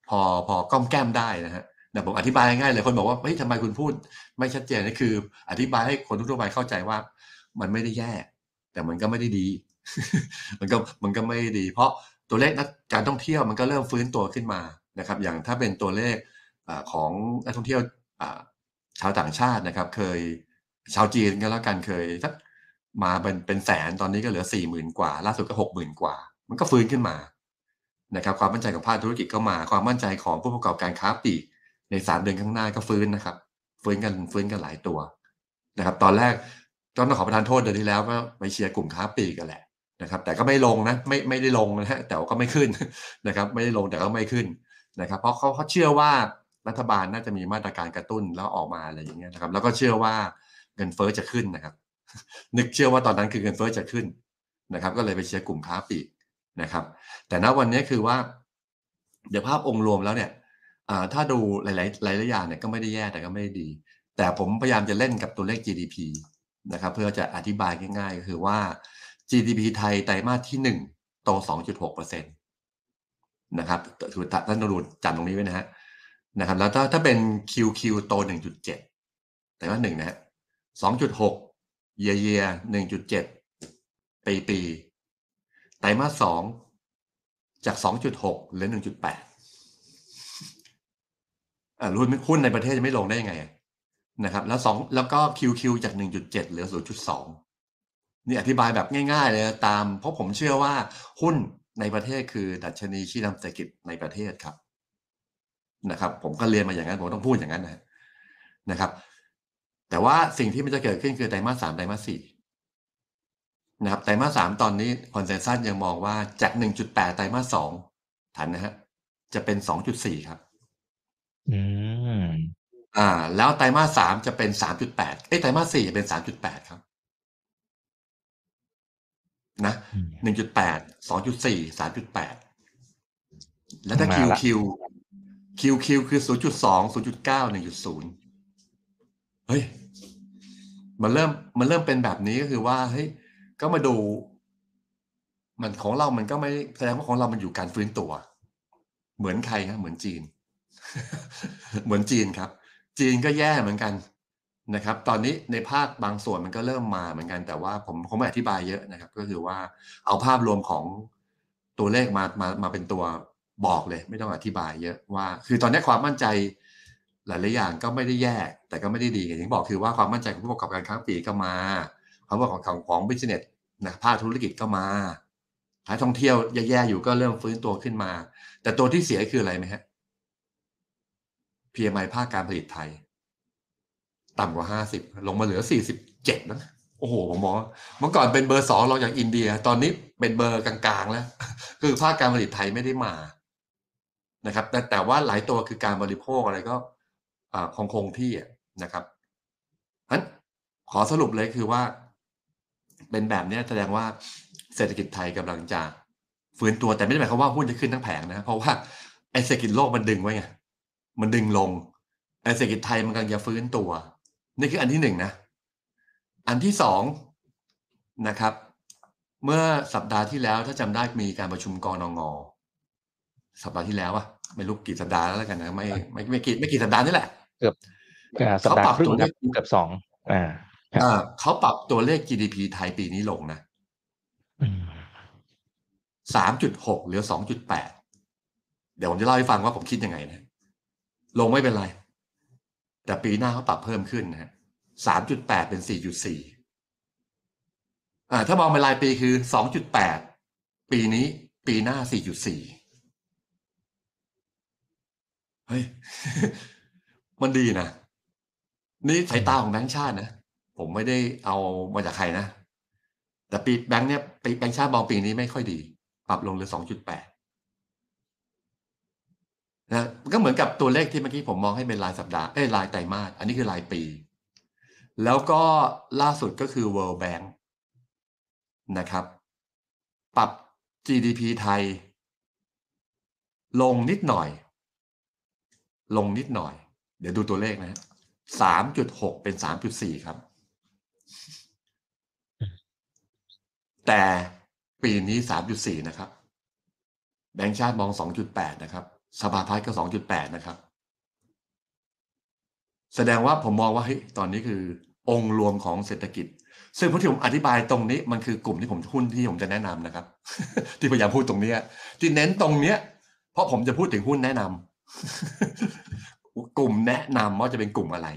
พอพอก้อมแก้มได้นะฮะ แต่ผมอธิบายง่ายเลยคนบอกว่าเฮ้ยทำไมคุณพูด ไม่ชัดเจนนี่คือ อธิบายให้คนทั่วไปเข้าใจว่า มันไม่ได้แย่ แต่มันก็ไม่ได้ดี มันก็มันก็ไม่ดี เพราะตัวเลขนักการท่องเที่ยวมันก็เริ่มฟื้นตัวขึ้นมานะครับ อย่างถ้าเป็นตัวเลขอของนักท่องเที่ยวชาวต่างชาตินะครับ เคยชาวจีนก็แล้วกันเคยสักมาเป็นเป็นแสนตอนนี้ก็เหลือสี่หมื่นกว่า ล่าสุดก็หกหมื่นกว่า มันก็ฟื้นขึ้นมานะครับ ความมั่นใจของภาคธุรกิจก็มาความมั่นใจของผู้ประกอบการค้าปลีก ในสามเดือนข้างหน้าก็ฟื้นนะครับ ฟื้นกันฟื้นกันหลายตัวนะครับ ตอนแรกก็ต้องขอประทานโทษเดือนที่แล้วก็ไปเชียร์กลุ่มค้าปลีกกันแหละนะครับ แต่ก็ไม่ลงนะไม่ไม่ได้ลงนะฮะแต่ก็ไม่ขึ้นนะครับ ไม่ได้ลงแต่ก็ไม่ขึ้นนะครับ เพราะเขาเขาเชื่อว่ารัฐบาลน่าจะมีมาตรการกระตุ้นแล้วออกมาอะไรอย่างเงี้ยนะครับ แล้วก็เชื่อว่าเงินเฟ้อจะขึ้นนะครับ นึกเชื่อว่าตอนนั้นคือเงินเฟ้อจะขึ้นนะครับ ก็เลยไปเชียร์กลุ่มค้าปลีกนะครับ แต่ณวันนี้คือว่าเดี๋ยวภาพองค์รวมแล้วเนี่ย ถ้าดูหลาย ๆ หลายๆอย่างเนี่ยก็ไม่ได้แย่แต่ก็ไม่ได้ดี แต่ผมพยายามจะเล่นกับตัวเลข GDP นะครับเพื่อจะอธิบายง่าย ๆ ก็คือว่า GDP ไทยไตรมาสที่หนึ่งโต 2.6เปอร์เซ็นตนะครับคือท่านดูจัดตรงนี้ไว้นะฮะนะครับแล้วถ้าถ้าเป็น QQ โต 1.7 แต่ว่าหนึ่งนะฮะ2.6 เยียเยีย1.7 ปีปี ไตรมาสสองจาก 2.6เหลือ 1.8อ่า รุ่นหุ้นในประเทศจะไม่ลงได้ยังไงนะครับ แล้วสองแล้วก็ QQ จาก 1.7 เหลือ 0.2 นี่อธิบายแบบง่าย ๆ เลยตาม เพราะผมเชื่อว่าหุ้นในประเทศคือดัชนีชี้นำเศรษฐกิจในประเทศครับนะครับ ผมก็เรียนมาอย่างนั้นผมต้องพูดอย่างนั้นนะนะครับ แต่ว่าสิ่งที่มันจะเกิดขึ้นคือไตรมาสสามไตรมาสสี่นะครับไตรมาสสามตอนนี้คอนเซนแซสยังมองว่าจากหนึ่งจุดแปดไตรมาสสองทันนะฮะจะเป็นสองจุดสี่ครับ
อืม
อ่า แล้วไตรมาสสามจะเป็นสามจุดแปดเอ้ไตรมาสสี่จะเป็นสามจุดแปดครับ นะหนึ่งจุดแปดสองจุดสี่สามจุดแปดแล้วถ้าคิวคิวคิวคิวคือศูนย์จุดสองศูนย์จุดเก้าหนึ่งจุดศูนย์เฮ้ย มันเริ่ม มันเริ่มเป็นแบบนี้ ก็คือว่า เฮ้ย ก็มาดู มัน ของเรามันก็ไม่ แสดงว่าของเรามันอยู่การฟื้นตัว เหมือนใครครับ เหมือนจีน เหมือนจีนครับ จีนก็แย่เหมือนกันนะครับ ตอนนี้ในภาคบางส่วนมันก็เริ่มมาเหมือนกันแต่ว่าผมผมไม่อธิบายเยอะนะครับ ก็คือว่าเอาภาพรวมของตัวเลขมามามาเป็นตัวบอกเลย ไม่ต้องอธิบายเยอะว่า คือตอนนี้ความมั่นใจหลายๆอย่างก็ไม่ได้แย่ แต่ก็ไม่ได้ดีอย่างที่บอกคือว่าความมั่นใจของผู้ประกอบการค้าปลีกก็มาความว่าของของของ business นะภาคธุรกิจก็มาหาท่องเที่ยวแย่ๆอยู่ก็เริ่มฟื้นตัวขึ้นมา แต่ตัวที่เสียคืออะไรไหมฮะ PMI ภาคการผลิตไทย ต่ำกว่าห้าสิบลงมาเหลือสี่สิบเจ็ดนะโอ้โหผมมองเมื่อก่อนเป็นเบอร์สองเราอย่างอินเดีย ตอนนี้เป็นเบอร์กลางๆแล้ว คือภาคการผลิตไทยไม่ได้มานะครับ แต่แต่ว่าหลายตัวคือการบริโภคอะไรก็คงคงที่นะครับนั้นขอสรุปเลยคือว่า เป็นแบบนี้แสดงว่าเศรษฐกิจไทยกำลังจะฟื้นตัวแต่ไม่ได้หมายความว่าหุ้นจะขึ้นทั้งแผงนะ เพราะว่าไอเศรษฐกิจโลกมันดึงไว้ไง มันดึงลงไอเศรษฐกิจไทยมันกำลังจะฟื้นตัว นี่คืออันที่หนึ่งนะ อันที่สองนะครับ เมื่อสัปดาห์ที่แล้วถ้าจำได้มีการประชุมกรนงสัปดาห์ที่แล้วอะไม่รู้กี่สัปดาห์แล้วกันนะไม่ไม่ไม่กี่ไม่กี่สัปดาห์นี่แหละ
เกือบสัปดาห์ครึ่งเกือบสองอ่า
เขาปรับตัวเลข GDP ไทยปีนี้ลงนะสามจุดหกเหลือสองจุดแปดเดี๋ยวผมจะเล่าให้ฟังว่าผมคิดยังไงนะ ลงไม่เป็นไร แต่ปีหน้าเขาปรับเพิ่มขึ้นนะฮะสามจุดแปดเป็นสี่จุดสี่อ่าถ้ามองเป็นรายปีคือสองจุดแปดปีนี้ ปีหน้าสี่จุดสี่เฮ้ย มันดีนะ นี่สายตาของแบงค์ชาตินะ ผมไม่ได้เอามาจากใครนะ แต่ปีแบงค์เนี่ยปีแบงค์ชาติมองปีนี้ไม่ค่อยดี ปรับลงเหลือสองจุดแปด นะก็เหมือนกับตัวเลขที่เมื่อกี้ผมมองให้เป็นรายสัปดาห์เอ้ยรายไตรมาสอันนี้คือรายปี แล้วก็ล่าสุดก็คือ World Bank นะครับ ปรับ GDP ไทย ลงนิดหน่อย ลงนิดหน่อย เดี๋ยวดูตัวเลขนะสามจุดหกเป็นสามจุดสี่ครับ แต่ปีนี้สามจุดสี่นะครับ แบงก์ชาติมองสองจุดแปดนะครับ สภาพัฒน์ก็สองจุดแปดนะครับ แสดงว่าผมมองว่าเฮ้ยตอนนี้คือองค์รวมของเศรษฐกิจ ซึ่งพอที่ผมอธิบายตรงนี้มันคือกลุ่มที่ผมหุ้นที่ผมจะแนะนำนะครับ ที่พยายามพูดตรงเนี้ย ที่เน้นตรงเนี้ย เพราะผมจะพูดถึงหุ้นแนะนำกลุ่มแนะนำว่าจะเป็นกลุ่มอะไร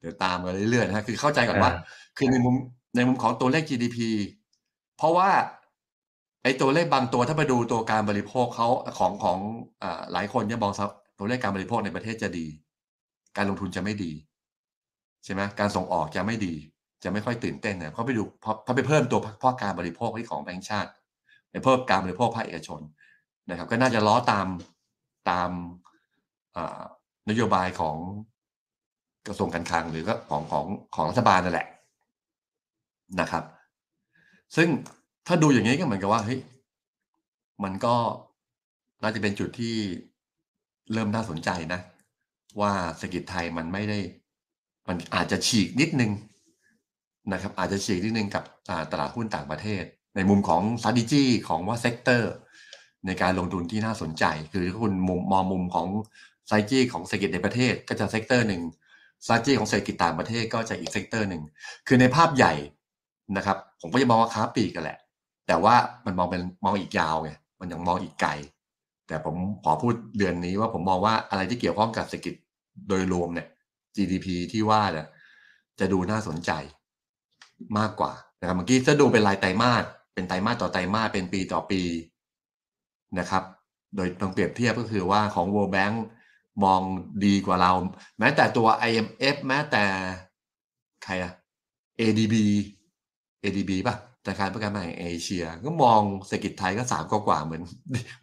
เดี๋ยวตามกันเรื่อยๆนะฮะคือเข้าใจก่อนว่า
อ่า
คือในมุมในมุมของตัวเลข GDP เพราะว่า ไอ้ตัวเลขบางตัวถ้าไปดูตัวการบริโภคเขาของของอหลายคนเนี่ยมองตัวเลขการบริโภคในประเทศจะดี การลงทุนจะไม่ดีใช่ไหมการส่งออกจะไม่ดี จะไม่ค่อยตื่นเต้นเนี่ยเพราะไปดูเพราะเพราะไปเพิ่มตัวพ่อการบริโภคที่ของแบงก์ชาติไปเพิ่มการบริโภคภาคเอกชนนะครับ ก็น่าจะล้อตามตามนโยบายของกระทรวงการคลังหรือก็ของของของรัฐบาลนั่นแหละนะครับ ซึ่ง ถ้าดูอย่างนี้ก็เหมือนกับว่าเฮ้ยมันก็น่าจะเป็นจุดที่เริ่มน่าสนใจนะ ว่าเศรษฐกิจไทยมันไม่ได้ มันอาจจะฉีกนิดนึงนะครับ อาจจะฉีกนิดนึงกับตลาดหุ้นต่างประเทศ ในมุมของ strategy ของว่า sector ในการลงทุนที่น่าสนใจ คือถ้าคุณมุมมองมุมของ strategy ของเศรษฐกิจในประเทศก็จะ sector หนึ่ง strategy ของเศรษฐกิจต่างประเทศก็จะอีก sector หนึ่งคือในภาพใหญ่นะครับ ผมก็จะมองว่าค้าปลีกกันแหละ แต่ว่ามันมองเป็นมองอีกยาวไงมันยังมองอีกไกล แต่ผมขอพูดเดือนนี้ว่าผมมองว่าอะไรที่เกี่ยวข้องกับเศรษฐกิจโดยรวมเนี่ย GDP ที่ว่าเนี่ยจะดูน่าสนใจมากกว่านะครับเมื่อกี้จะดูเป็นรายไตรมาสเป็นไตรมาสต่อไตรมาสเป็นปีต่อปีนะครับ โดยลองเปรียบเทียบก็คือว่าของ World Bank มองดีกว่าเรา แม้แต่ตัว IMF แม้แต่ใครอะ ADB ADB ป่ะ ธนาคารเพื่อการพันาแห่งเอเชีย ก็มองเศรษฐกิจไทยก็สามกว่าเหมือน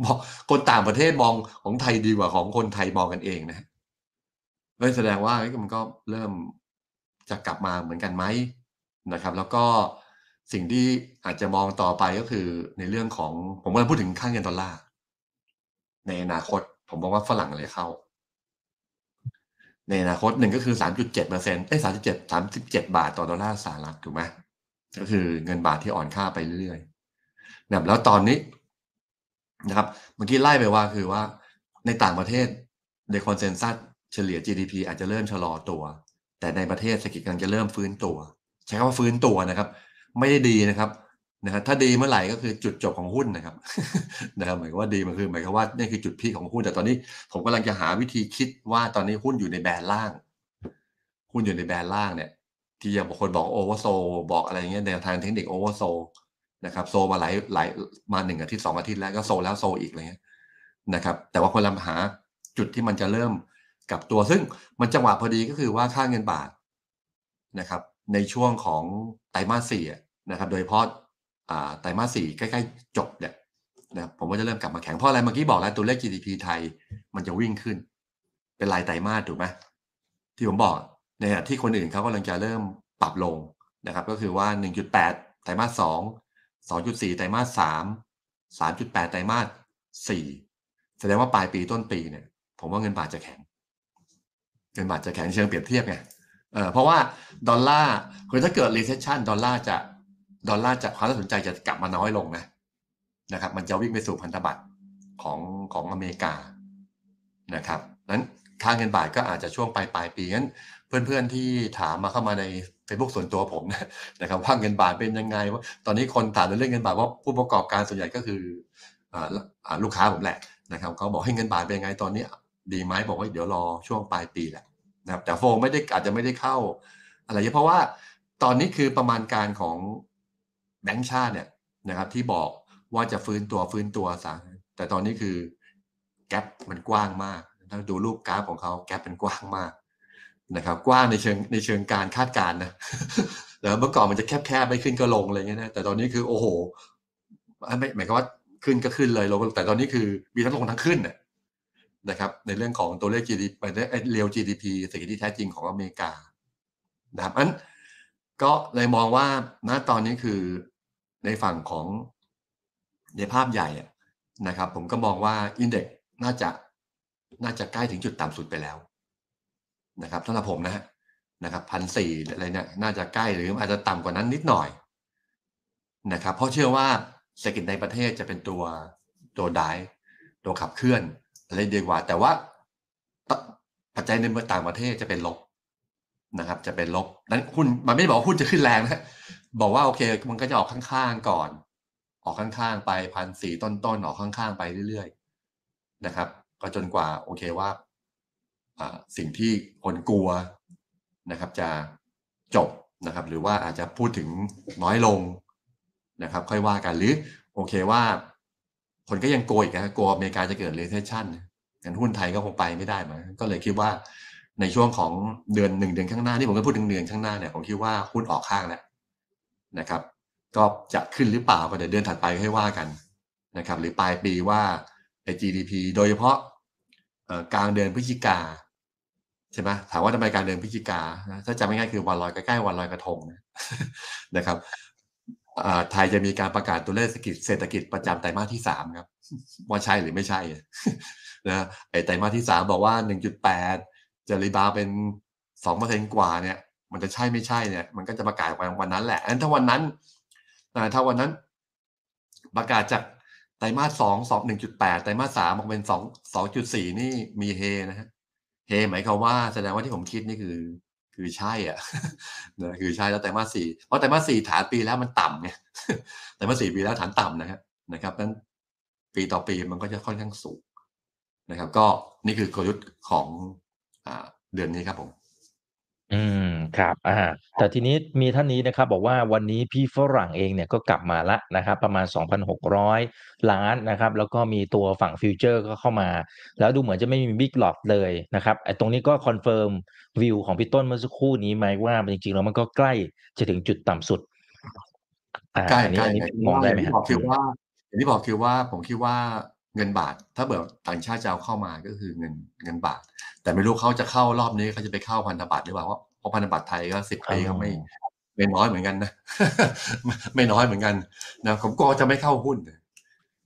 มองคนต่างประเทศมองของไทยดีกว่าของคนไทยมองกันเองนะเลยแสดงว่ามันก็เริ่มจะกลับมาเหมือนกันไหมนะครับ แล้วก็สิ่งที่อาจจะมองต่อไปก็คือในเรื่องของผมกำลังพูดถึงค่าเงินดอลลาร์ในอนาคต ผมมองว่าฝรั่งเลยเข้า ในอนาคตหนึ่งก็คือสามจุดเจ็ดเปอร์เซ็นต์เอ้สามจุดเจ็ดสามสิบเจ็ดบาทต่อดอลลาร์สหรัฐถูกไหม ก็คือเงินบาทที่อ่อนค่าไปเรื่อยๆนะแล้วตอนนี้นะครับเมื่อกี้ไล่ไปว่าคือว่าในต่างประเทศในคอนเซนแซสเฉลี่ย GDP อาจจะเริ่มชะลอตัว แต่ในประเทศเศรษฐกิจกำลังจะเริ่มฟื้นตัว ใช้คำว่าฟื้นตัวนะครับ ไม่ได้ดีนะครับนะครับถ้าดีเมื่อไหร่ก็คือจุดจบของหุ้นนะครับนะครับหมายความว่าดีมันคือหมายความว่านี่คือจุดพีคของหุ้นแต่ตอนนี้ผมกำลังจะหาวิธีคิดว่าตอนนี้หุ้นอยู่ในแบรนด์ล่าง หุ้นอยู่ในแบรนด์ล่างเนี่ย ที่อย่างบางคนบอกโอเวอร์โซบอกอะไรเงี้ยในทางเทคนิคโอเวอร์โซนะครับโซมาหลายหลายมาหนึ่งอาทิตย์สองอาทิตย์แล้วก็โซแล้วโซอีกอะไรเงี้ยนะครับ แต่ว่าคนเราหาจุดที่มันจะเริ่มกลับตัวซึ่งมันจังหวะพอดีก็คือว่าค่าเงินบาทนะครับ ในช่วงของไตรมาสสี่นะครับ โดยเฉพาะไตรมาสสี่ใกล้ๆ จบเนี่ยนะครับผมว่าจะเริ่มกลับมาแข็งเพราะอะไรเมื่อกี้บอกแล้วตัวเลข GDP ไทยมันจะวิ่งขึ้น เป็นรายไตรมาสถูกไหมที่ผมบอก ในขณะที่คนอื่นเขากำลังจะเริ่มปรับลงนะครับ ก็คือว่า 1.8 ไตรมาส2 2.4 ไตรมาส3 3.8 ไตรมาส4แสดงว่าปลายปีต้นปีเนี่ย ผมว่าเงินบาทจะแข็ง เงินบาทจะแข็งเชิงเปรียบเทียบไงเออเพราะว่าดอลลาร์คือถ้าเกิด recession ดอลลาร์จะดอลลาร์จะความน่าสนใจจะกลับมาน้อยลงนะนะครับ มันจะวิ่งไปสู่พันธบัตรของของอเมริกานะครับนั้น ค่าเงินบาทก็อาจจะช่วงปลายปลายปีงั้นเพื่อนๆที่ถามมาเข้ามาใน Facebook ส่วนตัวผมนะครับว่าเงินบาทเป็นยังไงว่าตอนนี้คนถามเรื่องเงินบาทว่าผู้ประกอบการส่วนใหญ่ก็คืออลูกค้าผมแหละนะครับเขาบอกให้เงินบาทเป็นยังไงตอนนี้ดีไหมบอกว่าเดี๋ยวรอช่วงปลายปีแหละนะครับแต่โฟมไม่ได้อาจจะไม่ได้เข้า อะไรเยอะเพราะว่าตอนนี้คือประมาณการของแบงก์ชาติเนี่ยนะครับที่บอกว่าจะฟื้นตัวฟื้นตัวซะแต่ตอนนี้คือแกลบมันกว้างมาก ถ้าดูรูปกราฟของเขาแกลบเป็นกว้างมากนะครับ กว้างในเชิงในเชิงการคาดการณ์นะแล้วเมื่อก่อนมันจะแคบๆไม่ขึ้นก็ลงอะไรเงี้ยนะแต่ตอนนี้คือโอ้โหไม่หมายความว่าขึ้นก็ขึ้นเลยลงแต่ตอนนี้คือมีทั้งลงทั้งขึ้นนะครับในเรื่องของตัวเลข GDP ไปได้เรียว GDP เศรษฐกิจที่แท้จริงของอเมริกานะครับอันก็เลยมองว่าณตอนนี้คือในฝั่งของในภาพใหญ่นะครับ ผมก็มองว่าอินเด็กน่าจะ น่าจะใกล้ถึงจุดต่ำสุดไปแล้วนะครับสำหรับผมนะฮะนะครับพันสี่อะไรเนี่ยน่าจะใกล้หรืออาจจะต่ำกว่านั้นนิดหน่อยนะครับ เพราะเชื่อว่าเศรษฐกิจในประเทศจะเป็นตัวตัวดายตัวขับเคลื่อนอะไรดีกว่า แต่ว่าปัจจัยในเมืองต่างประเทศจะเป็นลบนะครับ จะเป็นลบนั้นหุ้นมันไม่ได้บอกหุ้นจะขึ้นแรงนะบอกว่าโอเค มันก็จะออกข้างๆก่อน ออกข้างๆไปพันสี่ต้นๆออกข้างๆไปเรื่อยๆนะครับ ก็จนกว่าโอเคว่าสิ่งที่คนกลัวนะครับจะจบนะครับ หรือว่าอาจจะพูดถึงน้อยลงนะครับ ค่อยว่ากันหรือโอเคว่า คนก็ยังโกยอีกนะกลัวอเมริกาจะเกิดเรเซชันงั้นหุ้นไทยก็คงไปไม่ได้มาก็เลยคิดว่าในช่วงของเดือนหนึ่งเดือนข้างหน้านี่ผมก็พูดถึงเดือนข้างหน้าเนี่ยผมคิดว่าหุ้นออกข้างแล้วนะครับ ก็จะขึ้นหรือเปล่าก็เดี๋ยวเดือนถัดไปให้ว่ากันนะครับ หรือปลายปีว่า GDP โดยเฉพาะกลางเดือนพฤศจิกาใช่ไหมถามว่าทำไมการเดือนพฤศจิกาถ้าจำไม่ง่ายคือวันลอยใกล้ๆวันลอยกระทงนะครับไทยจะมีการประกาศตัวเลขเศรษฐกิจเศรษฐกิจประจำไตรมาสที่สามครับว่าใช่หรือไม่ใช่นะไอไตรมาสที่สามบอกว่าหนึ่งจุดแปดจะรีบาเป็นสองเปอร์เซ็นกว่าเนี่ย มันจะใช่ไม่ใช่เนี่ย มันก็จะประกาศวันวันนั้นแหละอันถ้าวันนั้นถ้าวันนั้น ประกาศจาก ไตรมาสสองสองหนึ่งจุดแปดไตรมาสสามออกเป็นสองสองจุดสี่นี่มีเฮนะฮะเฮหมายความว่าแสดงว่าที่ผมคิดนี่คือ คือใช่อะนะคือใช่แล้วไตรมาสสี่เพราะไตรมาสสี่ฐานปีแล้วมันต่ำไงไตรมาสสี่ปีแล้วฐานต่ำนะครับนะครับนั้นปีต่อปีมันก็จะค่อนข้างสูงนะครับ ก็นี่คือกลยุทธ์ของเดือนนี้ครับผม
อืม ครับอ่าแต่ทีนี้มีท่านนี้นะครับบอกว่า วันนี้พี่ฝรั่งเองเนี่ยก็กลับมาละนะครับ ประมาณ 2,600ล้านนะครับ แล้วก็มีตัวฝั่งฟิวเจอร์ก็เข้ามา แล้วดูเหมือนจะไม่มี big lot เลยนะครับ ไอ้ตรงนี้ก็ confirm view ของพี่ต้นเมื่อสักครู่นี้ไหมว่าจริง ๆ แล้วมันก็ใกล้จะถึงจุดต่ำสุด
อ่าใกล้ใกล้มองได้ไหมครับคือว่า อย่างที่บอกคือว่า ผมคิดว่า เงินบาท ถ้าเกิดต่างชาติจะเอาเข้ามาก็คือเงินเงินบาท แต่ไม่รู้เขาจะเข้ารอบนี้เขาจะไปเข้าพันธบัตรหรือเปล่าเพราะพันธบัตรไทยก็สิบปีก็ไม่ไม่น้อยเหมือนกันนะไม่น้อยเหมือนกันนะผมก็จะไม่เข้าหุ้น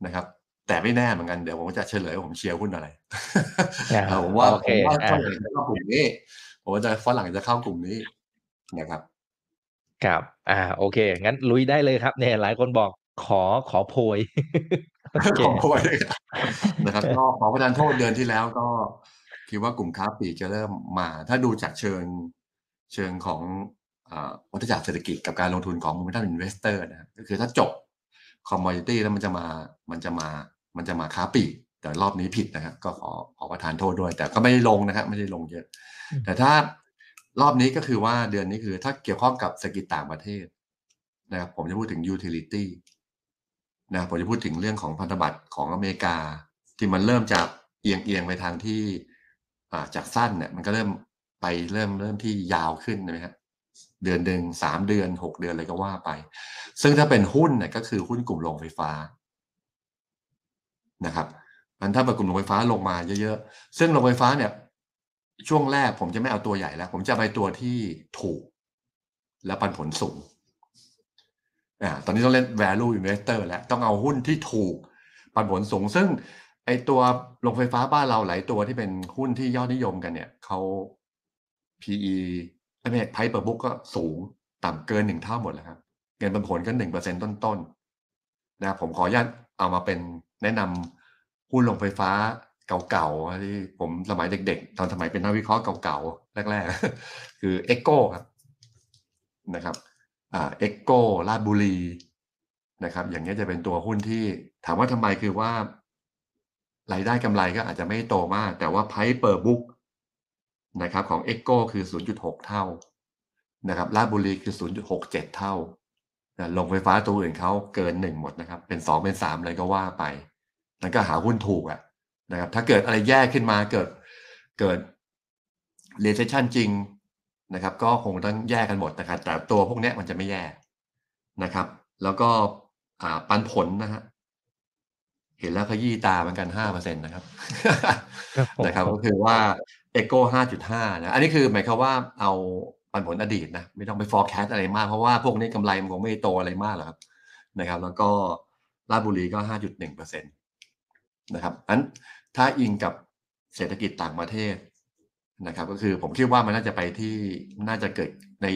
นะครับ แต่ไม่แน่เหมือนกันเดี๋ยวผมจะเฉลยผมเชียร์หุ้นอะไรผมว่าผมว่าฝรั่งจะเข้ากลุ่มนี้ผมว่าจะฝรั่งจะเข้ากลุ่มนี้นะครับ
ครับ อ่า โอเค งั้นลุยได้เลยครับ เนี่ย หลายคนบอก ขอขอโพย
ขอโพยนะครับก็ขอประทานโทษเดือนที่แล้วก็คิดว่ากลุ่มค้าปลีกจะเริ่มมา ถ้าดูจากเชิงเชิงของวัฏจักรเศรษฐกิจกับการลงทุนของมูลค่า investor นะก็คือถ้าจบcommodity แล้วมันจะมามันจะมามันจะมาค้าปลีกแต่รอบนี้ผิดนะครับก็ขอขอประทานโทษด้วย แต่ก็ไม่ได้ลงนะครับไม่ได้ลงเยอะ แต่ถ้ารอบนี้ก็คือว่าเดือนนี้คือถ้าเกี่ยวข้องกับเศรษฐกิจต่างประเทศนะครับผมจะพูดถึง utility นะผมจะพูดถึงเรื่องของพันธบัตรของอเมริกา ที่มันเริ่มจากเอียงเอียงไปทางที่จากสั้นเนี่ยมันก็เริ่มไปเริ่มเริ่มที่ยาวขึ้นนะฮะเดือนหนึ่งสามเดือนหกเดือนอะไรก็ว่าไป ซึ่งถ้าเป็นหุ้นเนี่ยก็คือหุ้นกลุ่มโรงไฟฟ้านะครับมันถ้าเป็นกลุ่มโรงไฟฟ้าลงมาเยอะๆ ซึ่งโรงไฟฟ้าเนี่ย ช่วงแรกผมจะไม่เอาตัวใหญ่แล้ว ผมจะไปตัวที่ถูก และปันผลสูง อ่าตอนนี้ต้องเล่น value investor แล้วต้องเอาหุ้นที่ถูกปันผลสูง ซึ่งไอตัวโรงไฟฟ้าบ้านเราหลายตัวที่เป็นหุ้นที่ยอดนิยมกันเนี่ยเขา PE ไม่ใช่ Price per book ก็สูงต่ำเกินหนึ่งเท่าหมดแล้วครับ เงินปันผลก็หนึ่งเปอร์เซ็นต้นๆนะผมขออนุญาตเอามาเป็นแนะนำหุ้นโรงไฟฟ้าเก่าๆที่ผมสมัยเด็กๆ ตอนสมัยเป็นนักวิเคราะห์เก่าๆ แรกๆ คือ e โก้ครับนะครับ EGCO ราชบุรีนะครับ อย่างนี้จะเป็นตัวหุ้นที่ถามว่าทำไมคือว่ารายได้กำไรก็อาจจะไม่โตมาก แต่ว่าไพ่เปอร์บุ๊กนะครับของ e อ o คือ 0.6 เท่านะครับลาดบุรีคือ 0.67 เท่าลงไฟฟ้าตัวอื่นเขาเกินหนึ่งหมดนะครับ เป็นสองเป็นสามอะไรก็ว่าไป แล้วก็หาหุ้นถูกอะนะครับ ถ้าเกิดอะไรแย่ขึ้นมาเกิดเกิด recession จริง นะครับ ก็คงต้องแย่กันหมดนะครับ แต่ตัวพวกเนี้ยมันจะไม่แย่นะครับ แล้วก็อ่าปันผลนะฮะเห็นแล้วขยี้ตาเหมือนกันห้าเปอร์เซ็นตนะครับ
ครับผม
นะครับก็คือว่า Echo 5.5นะอันนี้คือหมายความว่าเอาปันผลอดีตนะไม่ต้องไป forecast อะไรมาก เพราะว่าพวกนี้กำไรมันคงไม่โตอะไรมากหรอกครับนะครับ แล้วก็ราชบุรีก็5.1เปอร์เซ็นตนะครับอันถ้าอิงกับเศรษฐกิจต่างประเทศ นะครับ ก็คือผมคิดว่ามันน่าจะไปที่น่าจะเกิดใน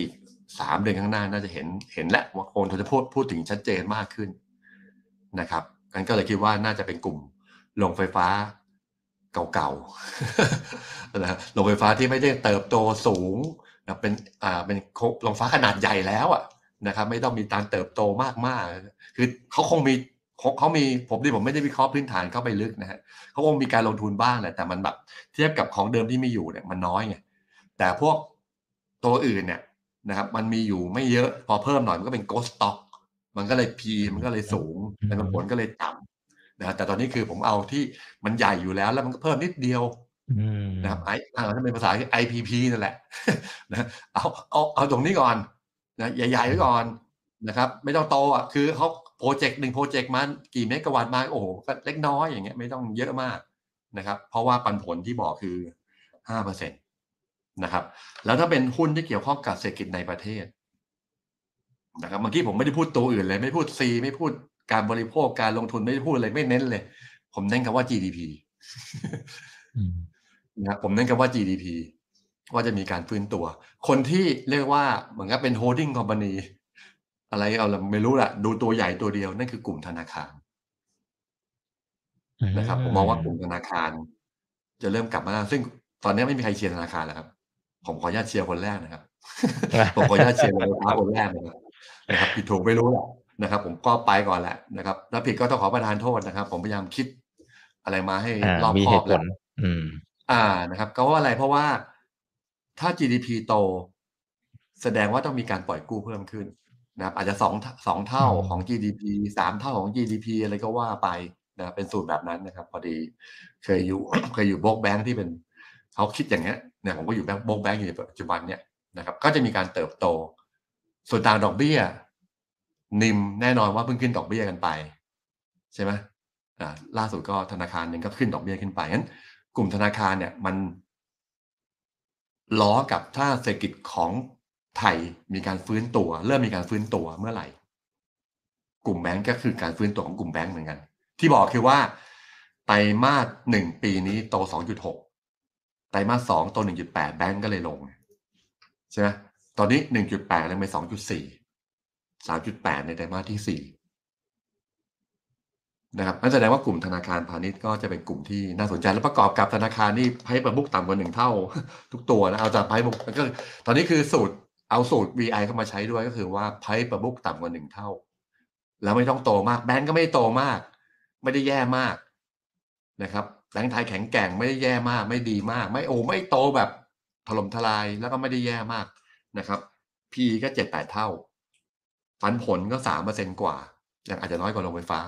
สามเดือนข้างหน้าน่าจะเห็นเห็นและว่าคนจะพูดพูดถึงชัดเจนมากขึ้นนะครับกันก็เลยคิดว่าน่าจะเป็นกลุ่มโรงไฟฟ้าเก่าๆนะโรงไฟฟ้าที่ไม่ได้เติบโตสูงนะเป็นอ่าเป็นโรงไฟฟ้าขนาดใหญ่แล้วอะนะครับ ไม่ต้องมีการเติบโตมากๆ คือเขาคงมี เขาเขามีผมที่ผมไม่ได้วิเคราะห์พื้นฐานเข้าไปลึกนะฮะเขาคงมีการลงทุนบ้างแหละแต่มันแบบเทียบกับของเดิมที่มีอยู่เนี่ยมันน้อยไงแต่พวกตัวอื่นเนี่ยนะครับมันมีอยู่ไม่เยอะพอเพิ่มหน่อยมันก็เป็น ghost stock มันก็เลยพีมันก็เลยสูงแต่ผลก็เลยต่ำนะแต่ตอนนี้คือผมเอาที่มันใหญ่อยู่แล้วแล้วมันก็เพิ่มนิดเดียว
อืม
นะครับไออ่าถ้าเป็นภาษา IPP นั่นแหละนะเอาเอาเอาตรงนี้ก่อนนะใหญ่ๆไว้ก่อนนะครับ ไม่ต้องโตอะคือเขา โปรเจกต์หนึ่งโปรเจกต์มันกี่เมกะวัตต์มาโอ้โหก็เล็กน้อยอย่างเงี้ยไม่ต้องเยอะมากนะครับ เพราะว่าปันผลที่บอกคือห้าเปอร์เซ็นตนะครับ แล้วถ้าเป็นหุ้นที่เกี่ยวข้องกับเศรษฐกิจในประเทศนะครับเมื่อกี้ผมไม่ได้พูดตัวอื่นเลย ไม่พูด C ไม่พูดการบริโภคการลงทุนไม่ได้พูดเลยไม่เน้นเลย ผมเน้นคำว่า GDP
อืม
นะครับผมเน้นคำว่า GDP ว่าจะมีการฟื้นตัว คนที่เรียกว่าเหมือนกับเป็น holding company อะไรเอาละไม่รู้ละดูตัวใหญ่ตัวเดียวนั่นคือกลุ่มธนาคารนะครับผมมองว่ากลุ่มธนาคาร จะเริ่มกลับมาแล้วซึ่งตอนนี้ไม่มีใครเชียร์ธนาคารแล้วครับ ผมขออนุญาตเชียร์คนแรกนะครับ ผมขออนุญาตเชียร์เลยครับคนแรกนะครับนะครับผิดถูกไม่รู้แหละนะครับ ผมก็ไปก่อนแหละนะครับถ้าผิดก็ต้องขอประทานโทษนะครับ ผมพยายามคิดอะไรมาให้
อ่าร
อบ
มี
ค
เห
อบ
ตุผ
แล้ว
ลอืม
อ่านะครับ ก็ว่าอะไรเพราะว่าถ้า GDP โต แสดงว่าต้องมีการปล่อยกู้เพิ่มขึ้น นะครับอาจจะสองสองเท่า
อืม
ของ GDP สามเท่าของ GDP อะไรก็ว่าไปนะครับเป็นสูตรแบบนั้นนะครับ พอดีเคยอยู่เคยอยู่โบกแบงค์ที่เป็นเขาคิดอย่างเงี้ยเนี่ยผมก็อยู่แบงค์โบกแบงค์อยู่ในปัจจุบันเนี่ยนะครับ ก็จะมีการเติบโต ส่วนต่างดอกเบี้ย นิมแน่นอนว่าเพิ่งขึ้นดอกเบี้ยกันไป ใช่ไหมอ่าล่าสุดก็ธนาคารหนึ่งก็ขึ้นดอกเบี้ยขึ้นไปงั้น กลุ่มธนาคารเนี่ยมันล้อกับถ้าเศรษฐกิจของ ไทยมีการฟื้นตัว เริ่มมีการฟื้นตัวเมื่อไหร่ กลุ่มแบงก์ก็คือการฟื้นตัวของกลุ่มแบงก์เหมือนกัน ที่บอกคือว่าไตรมาสหนึ่งปีนี้โตสองจุดหกไตรมาสสองโตหนึ่งจุดแปดแบงก์ก็เลยลงใช่ไหมตอนนี้หนึ่งจุดแปดลงไปสองจุดสี่สามจุดแปดในไตรมาสที่สี่นะครับนั่นแสดงว่ากลุ่มธนาคารพาณิชย์ก็จะเป็นกลุ่มที่น่าสนใจและประกอบกับธนาคารนี่ไพ่ประบุกต่ำกว่าหนึ่งเท่า ทุกตัวนะเอาจากไพ่บุกก็ตอนนี้คือสูตร เอาสูตร VI เข้ามาใช้ด้วยก็คือว่าไพ่ประบุกต่ำกว่าหนึ่งเท่า แล้วไม่ต้องโตมากแบงก์ก็ไม่โตมาก ไม่ได้แย่มากนะครับแบงก์ไทยแข็งแกร่งไม่ได้แย่มาก ไม่ดีมาก ไม่โอ้ไม่โตแบบถล่มทลายแล้วก็ไม่ได้แย่มากนะครับ P ก็เจ็ดแปดเท่า ปันผลก็สามเปอร์เซ็นกว่ายังอาจจะน้อยกว่าโรงไฟฟ้า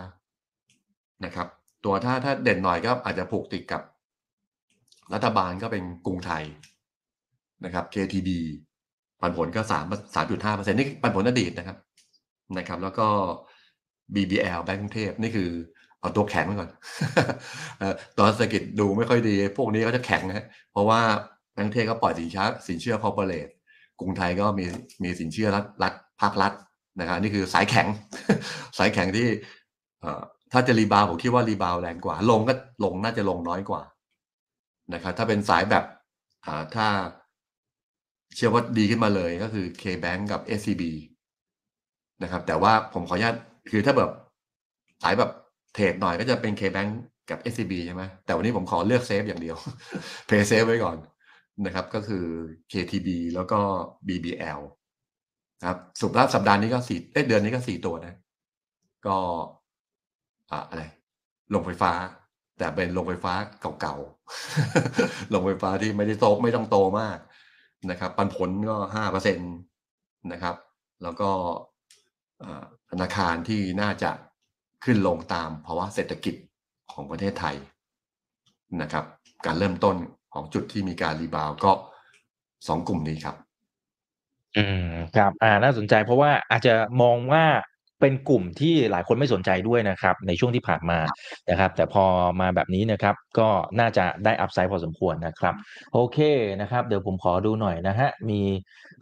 นะครับ ตัวถ้าถ้าเด่นหน่อยก็อาจจะผูกติดกับ รัฐบาลก็เป็นกรุงไทยนะครับ KTB ปันผลก็สามสามจุดห้าเปอร์เซ็นต์นี่ปันผลอดีตนะครับนะครับ แล้วก็ BBL แบงก์กรุงเทพนี่คือเอาตัวแข็งไว้ก่อนตอนเศรษฐกิจดูไม่ค่อยดี พวกนี้ก็จะแข็งนะฮะเพราะว่าแบงก์กรุงเทพก็ปล่อยสินเชื่อสินเชื่อคอร์ปอเรทกรุงไทยก็มีมีสินเชื่อรัฐรัฐภาครัฐนะครับนี่คือสายแข็ง สายแข็งที่ถ้าจะ rebound ผมคิดว่า rebound แรงกว่า ลงก็ลงน่าจะลงน้อยกว่านะครับถ้าเป็นสายแบบถ้า เชื่อว่าดีขึ้นมาเลยก็คือ K-Bank กับ SCB นะครับ แต่ว่าผมขออนุญาตคือถ้าแบบสายแบบ trade หน่อยก็จะเป็น K-Bank กับ SCB ใช่ไหมแต่วันนี้ผมขอเลือก safe อย่างเดียว Play Safe ไว้ก่อนนะครับ ก็คือ KTB แล้วก็ BBL นะครับสุดท้ายสัปดาห์นี้ก็สี่เอ้เดือนนี้ก็สี่ตัวนะ ก็อ่าอะไรลงไฟฟ้า แต่เป็นโรงไฟฟ้าเก่าๆโรงไฟฟ้าที่ไม่ได้โตไม่ต้องโตมาก นะครับปันผลก็ห้าเปอร์เซ็นตนะครับ แล้วก็ธนาคารที่น่าจะขึ้นลงตามภาวะเศรษฐกิจของประเทศไทยนะครับ การเริ่มต้นของจุดที่มีการรีบาวก็สองกลุ่มนี้ครับ
อืมครับ อ่าน่าสนใจเพราะว่าอาจจะมองว่า เป็นกลุ่มที่หลายคนไม่สนใจด้วยนะครับ ในช่วงที่ผ่านมานะครับ แต่พอมาแบบนี้นะครับ ก็น่าจะได้อัพไซด์พอสมควรนะครับ โอเคนะครับ เดี๋ยวผมขอดูหน่อยนะฮะ มี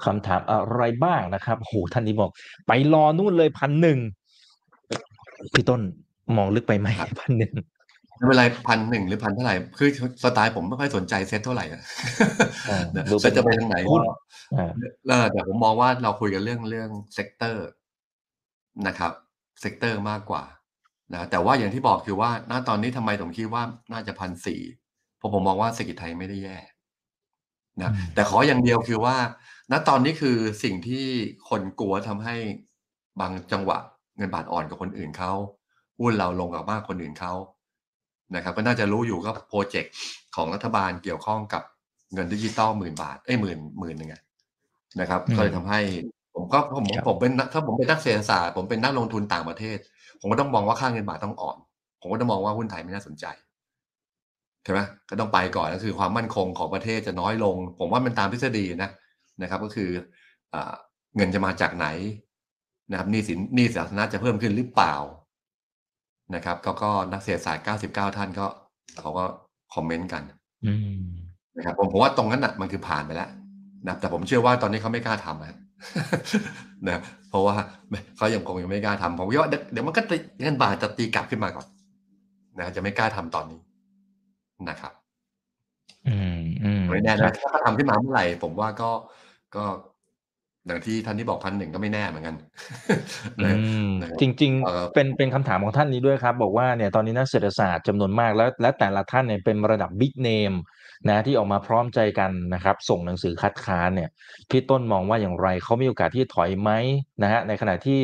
คำถามอะไรบ้างนะครับโหท่านนี้บอก ไปรอนู่นเลยพันหนึ่งพี่ต้นมองลึกไปไหมพันหนึ่ง
ไม่เป็นไรพันหนึ่งหรือพันเท่าไหร่ คือสไตล์ผมไม่ค่อยสนใจเซ็ตเท่าไหร่อะ
ดู
เซ็ตจะไปทางไหน
หุ้น
เออแต่ผมมองว่าเราคุยกันเรื่องเรื่อง sector นะครับ sector มากกว่านะแต่ว่าอย่างที่บอกคือว่าณตอนนี้ทำไมผมคิดว่าน่าจะพันสี่เพราะผมมองว่าเศรษฐกิจไทยไม่ได้แย่นะแต่ขออย่างเดียวคือว่า ณตอนนี้คือสิ่งที่คนกลัวทำให้บางจังหวะเงินบาทอ่อนกับคนอื่นเขาหุ้นเราลงกับมากคนอื่นเขานะครับ ก็น่าจะรู้อยู่ก็โปรเจกต์ของรัฐบาลเกี่ยวข้องกับเงินดิจิตอลหมื่นบาทเอ้ยหมื่นหมื่นหนึ่งนะครับ ก็เลยทำให้ผม ก็ผมผมเป็นถ้าผมเป็นนักเศรษฐศาสตร์ผมเป็นนักลงทุนต่างประเทศ ผมก็ต้องมองว่าค่าเงินบาทต้องอ่อน ผมก็ต้องมองว่าหุ้นไทยไม่น่าสนใจใช่ไหมก็ต้องไปก่อนก็คือความมั่นคงของประเทศจะน้อยลง ผมว่ามันตามทฤษฎีนะนะครับ ก็คือเงินจะมาจากไหนนะครับหนี้สินหนี้สาธารณะจะเพิ่มขึ้นหรือเปล่านะครับก็ก็นักเศรษฐศาสตร์ 99 ท่านก็เขาก็คอมเมนต์กันนะครับผมผมว่าตรงนั้นอะมันคือผ่านไปแล้วนะแต่ผมเชื่อว่าตอนนี้เขาไม่กล้าทำนะ นะเพราะว่าเขายังคงยังไม่กล้าทำผมว่าเดี๋ยวมันก็เงินบาทจะตีกลับขึ้นมาก่อนนะจะไม่กล้าทำตอนนี้นะครับ
อืมอืม
ไม่แน่นะถ้าเขาทำขึ้นมาเมื่อไหร่ ผมว่าก็ก็อย่างที่ท่านที่บอกพันหนึ่งก็ไม่แน่เหมือนกัน
อืมจริง ๆ เป็นเป็นคำถามของท่านนี้ด้วยครับ บอกว่าเนี่ยตอนนี้นักเศรษฐศาสตร์จำนวนมากแล้ว และแต่ละท่านเนี่ยเป็นระดับบิ๊กเนม นะที่ออกมาพร้อมใจกันนะครับ ส่งหนังสือคัดค้านเนี่ยพี่ต้นมองว่าอย่างไรเขามีโอกาสที่ถอยไหมนะฮะในขณะที่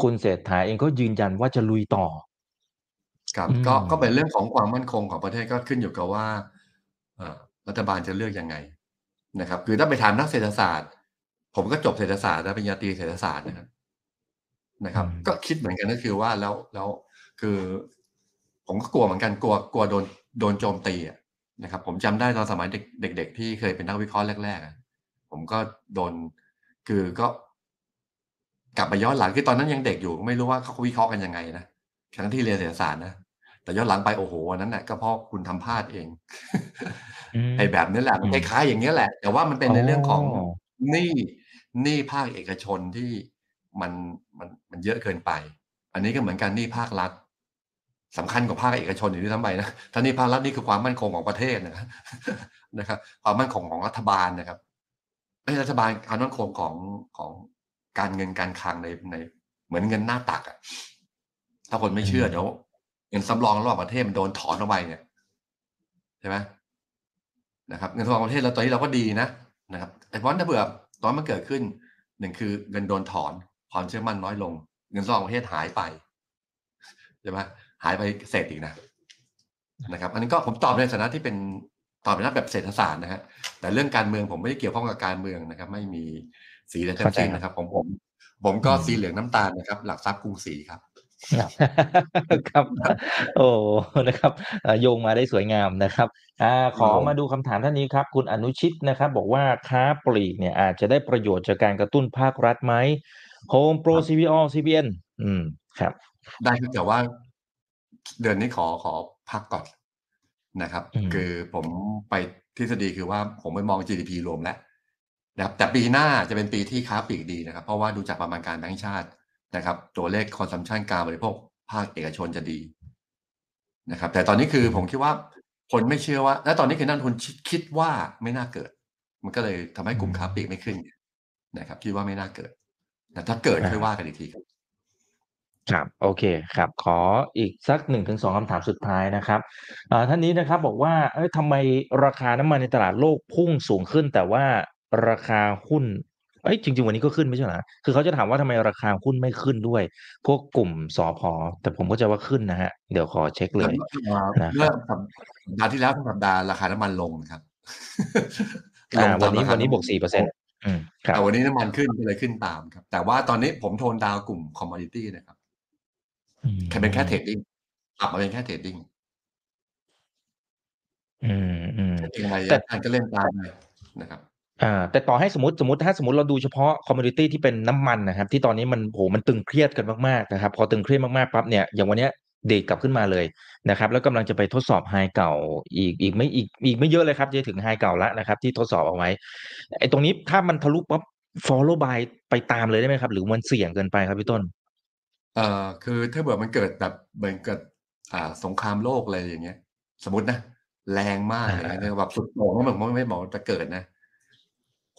คุณเศรษฐาเองก็ยืนยันว่าจะลุยต่อ
ครับก็ก็เป็นเรื่องของความมั่นคงของประเทศก็ขึ้นอยู่กับว่ารัฐบาลจะเลือกยังไงนะครับ คือถ้าไปถามนักเศรษฐศาสตร์ ผมก็จบเศรษฐศาสตร์และปริญญาตรีเศรษฐศาสตร์นะครับนะครับ ก็คิดเหมือนกันก็คือว่าแล้วแล้วคือ ผมก็กลัวเหมือนกันกลัวกลัวโดนโดนโจมตีอะ นะครับ ผมจำได้ตอนสมัยเด็ก ๆ ที่เคยเป็นนักวิเคราะห์แรกๆผมก็โดนคือก็กลับไปย้อนหลังคือตอนนั้นยังเด็กอยู่ไม่รู้ว่าเขาวิเคราะห์กันยังไงนะทั้งที่เรียนเศรษฐศาสตร์นะแต่ย้อนหลังไปโอ้โหนั้นแหละก็เพราะคุณทำพลาดเองไอ้แบบนี้แหละมันคล้ายๆอย่างนี้แหละ แต่ว่ามันเป็นในเรื่องของหนี้หนี้ภาคเอกชนที่มันมันมันเยอะเกินไป อันนี้ก็เหมือนกันหนี้ภาครัฐ สำคัญกว่าภาคเอกชนอยู่ที่ทั้งไปนะท่านี้ภาครัฐนี่คือความมั่นคงของประเทศนะครับนะครับ ความมั่นคงของรัฐบาลนะครับไม่รัฐบาลความมั่นคงของของการเงินการคลังในในเหมือนเงินหน้าตักอะถ้าคนไม่เชื่อเดี๋ยวเงินสำรองระหว่างประเทศมันโดนถอนออกไปเนี่ยใช่ไหมนะครับ เงินสำรองประเทศเราตอนนี้เราก็ดีนะนะครับ แต่เพราะถ้าเบื่อตอนมันเกิดขึ้นหนึ่งคือเงินโดนถอนความเชื่อมั่นน้อยลง เงินสำรองประเทศหายไปใช่ไหม หายไปเศษอีกนะนะครับ อันนี้ก็ผมตอบในฐานะที่เป็นตอบในแบบเศรษฐศาสตร์นะฮะแต่เรื่องการเมืองผมไม่ได้เกี่ยวข้องกับการเมืองนะครับ ไม่มีสีใดทั้งสิ้นนะครับผมผม ผมก็สีเหลืองน้ำตาลนะครับ หลักทรัพย์กรุงศรีครับ
ครับ โอ้นะครับโยงมาได้สวยงามนะครับอ่าขอมาดูคำถามท่านนี้ครับ คุณอนุชิตนะครับ บอกว่าค้าปลีกเนี่ยอาจจะได้ประโยชน์จากการกระตุ้นภาครัฐไหม Home Pro CPO CBN อืมครับ
ได้คือแต่ว่า เดือนนี้ขอขอพักก่อนนะครับ คือผมไปทฤษฎีคือว่าผมไปมอง GDP รวมแล้วนะครับแต่ปีหน้าจะเป็นปีที่ค้าปลีกดีนะครับ เพราะว่าดูจากประมาณการแบงก์ชาตินะครับ ตัวเลขคอนซัมชันการบริโภคภาคเอกชนจะดีนะครับ แต่ตอนนี้คือผมคิดว่าคนไม่เชื่อว่า และตอนนี้คือนักทุนคิดว่าไม่น่าเกิด มันก็เลยทำให้กลุ่มค้าปลีกไม่ขึ้นนะครับ คิดว่าไม่น่าเกิดแต่ถ้าเกิดค่อยว่ากันอีกทีครับ
ครับโอเคครับขออีกสักหนึ่งถึงสองคำถามสุดท้ายนะครับท่านนี้นะครับบอกว่าเอ้ยทำไมราคาน้ำมันในตลาดโลกพุ่งสูงขึ้น แต่ว่าราคาหุ้นเอ้ยจริง ๆ วันนี้ก็ขึ้นไม่ใช่เหรอคือเขาจะถามว่าทำไมราคาหุ้นไม่ขึ้นด้วย พวกกลุ่มสอพอแต่ผมก็จะว่าขึ้นนะฮะเดี๋ยวขอเช็คเลย
เอ่อ
นะค
เมื่
รั
อบสัปดาห์ที่แล้วสัปดาห์ราคาน้ำมันลงนะครับ
อ่า
ต
วันนี้
มราคา
วันนี้บวกำ
มั
สี่เปอร์เซ็นต์อืมครับ
แต่วันนี้น้ำมันขึ้นก็เลยขึ้นตามครับ แต่ว่าตอนนี้ผม tone down กลุ่ม commodity นะครับ
อืม
แค่เป็นแค่ trading ปรับมาเป็นแค่ trading
อืมอืม
trading อะไร
แต่
อันก็เล่นตามไปนะครับ
อ่า แต่ต่อให้สมมติ สมมติ ถ้าสมมติเราดูเฉพาะ commodity ที่เป็นน้ำมันนะครับ ที่ตอนนี้มันโหมันตึงเครียดกันมาก ๆ นะครับ พอตึงเครียดมาก ๆ ปั๊บเนี่ย อย่างวันเนี้ย เด้งกลับขึ้นมาเลยนะครับ แล้วกำลังจะไปทดสอบ high เก่าอีก อีกไม่ อีก อีกไม่เยอะเลยครับ จะถึง high เก่าแล้วนะครับ ที่ทดสอบเอาไว้ ไอ้ตรงนี้ถ้ามันทะลุปั๊บ follow by ไปตามเลยได้ไหมครับ หรือมันเสี่ยงเกินไปครับพี่ต้น
เอ่อคือถ้าเบื่อมันเกิดแบบเหมือนเกิดอ่า สงครามโลกอะไรอย่างเงี้ย สมมตินะแรงมากอะไรเงี้ยแบบสุดโต่งก็แบบไม่ไม่บอกว่าจะเกิดนะ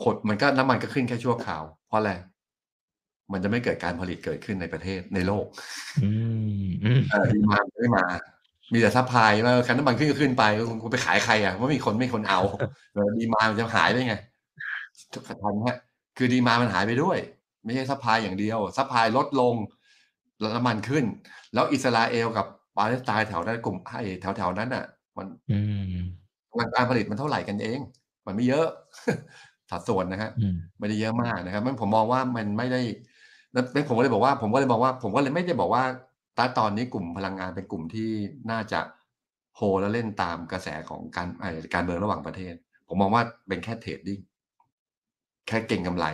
ขดมันก็น้ำมันก็ขึ้นแค่ชั่วคราว เพราะอะไรมันจะไม่เกิดการผลิตเกิดขึ้นในประเทศในโลก
อืมอืม
เออดีมาไม่มา มีแต่ซัพพลายว่าคันน้ำมันขึ้นก็ขึ้นไปคุณไปขายใครอะว่ามีคนไม่มีคนเอาเออ demand มันจะหายได้ไงทันฮะคือ demand มันหายไปด้วย ไม่ใช่ supply อย่างเดียว supply ลดลงแล้ว น้ำมันขึ้น แล้วอิสราเอลกับปาเลสไตน์แถวนั้นกลุ่มไอ้แถวแถวๆนั้นอะ มัน
อืม
การผลิตมันเท่าไหร่กันเอง มันไม่เยอะสัดส่วนนะฮะ
อืม
ไม่ได้เยอะมากนะครับมันผมมองว่ามันไม่ได้แล้วผมก็เลยบอกว่า ผมก็เลยบอกว่า ผมก็เลยไม่ได้บอกว่าตอนตอนนี้กลุ่มพลังงานเป็นกลุ่มที่น่าจะโฮแล้วเล่นตามกระแสของการไอ้การเมืองระหว่างประเทศ ผมมองว่าเป็นแค่ trading แค่เก็งกำไร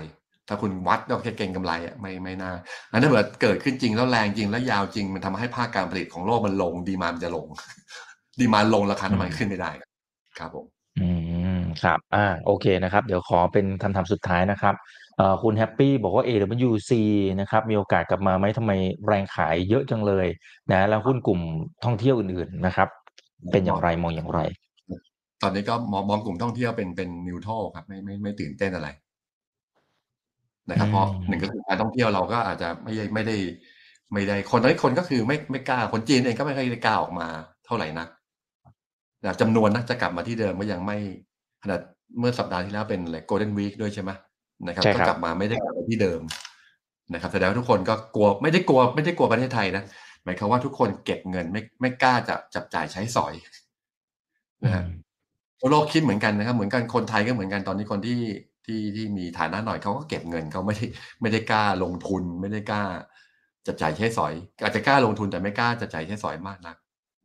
ถ้าคุณวัดก็แค่เก็งกำไรอะไม่ไม่น่าอันนั้นถ้าเกิดเกิดขึ้นจริงแล้วแรงจริงแล้วยาวจริง มันทำให้ภาคการผลิตของโลกมันลง demand จะลง demand ลงราคาน้ำมันขึ้นไม่ได้ ครับผม
อืมครับ อ่า โอเคนะครับ เดี๋ยวขอเป็นคำถามสุดท้ายนะครับเอ่อคุณแฮปปี้บอกว่า AWC นะครับมีโอกาสกลับมาไหมทำไมแรงขายเยอะจังเลยนะแล้วหุ้นกลุ่มท่องเที่ยวอื่นๆนะครับ เป็นอย่างไรมองอย่างไร
ตอนนี้ก็มองมองกลุ่มท่องเที่ยวเป็นเป็นนิวทรัลครับไม่ไม่ไม่ตื่นเต้นอะไร นะครับ เพราะ
อืม
หนึ่งก็คือการท่องเที่ยวเราก็อาจจะไม่ได้ไม่ได้ ไม่ได้คนน้อยคนก็คือไม่ไม่กล้าคนจีนเองก็ไม่ค่อยได้กล้าออกมาเท่าไหร่นักแต่จำนวนนะจะกลับมาที่เดิมก็ยังไม่ขนาดเมื่อสัปดาห์ที่แล้วเป็นอะไรโกลเด้นวีคด้วยใช่ไหมนะครับ
ใช่
ก็
ครับ
กลับมาไม่ได้กลับไปที่เดิมนะครับแสดงว่าทุกคนก็กลัวไม่ได้กลัวไม่ได้กลัวประเทศไทยนะหมายความว่าทุกคนเก็บเงินไม่ไม่กล้าจะจับจ่ายใช้สอยนะฮะทั่วโลกคิดเหมือนกันนะครับ เหมือนกันคนไทยก็เหมือนกันตอนนี้คนที่ ที่ที่มีฐานะหน่อยเขาก็เก็บเงินเขาไม่ได้ไม่ได้กล้าลงทุนไม่ได้กล้าจับจ่ายใช้สอย อาจจะกล้าลงทุนแต่ไม่กล้าจับจ่ายใช้สอยมากนัก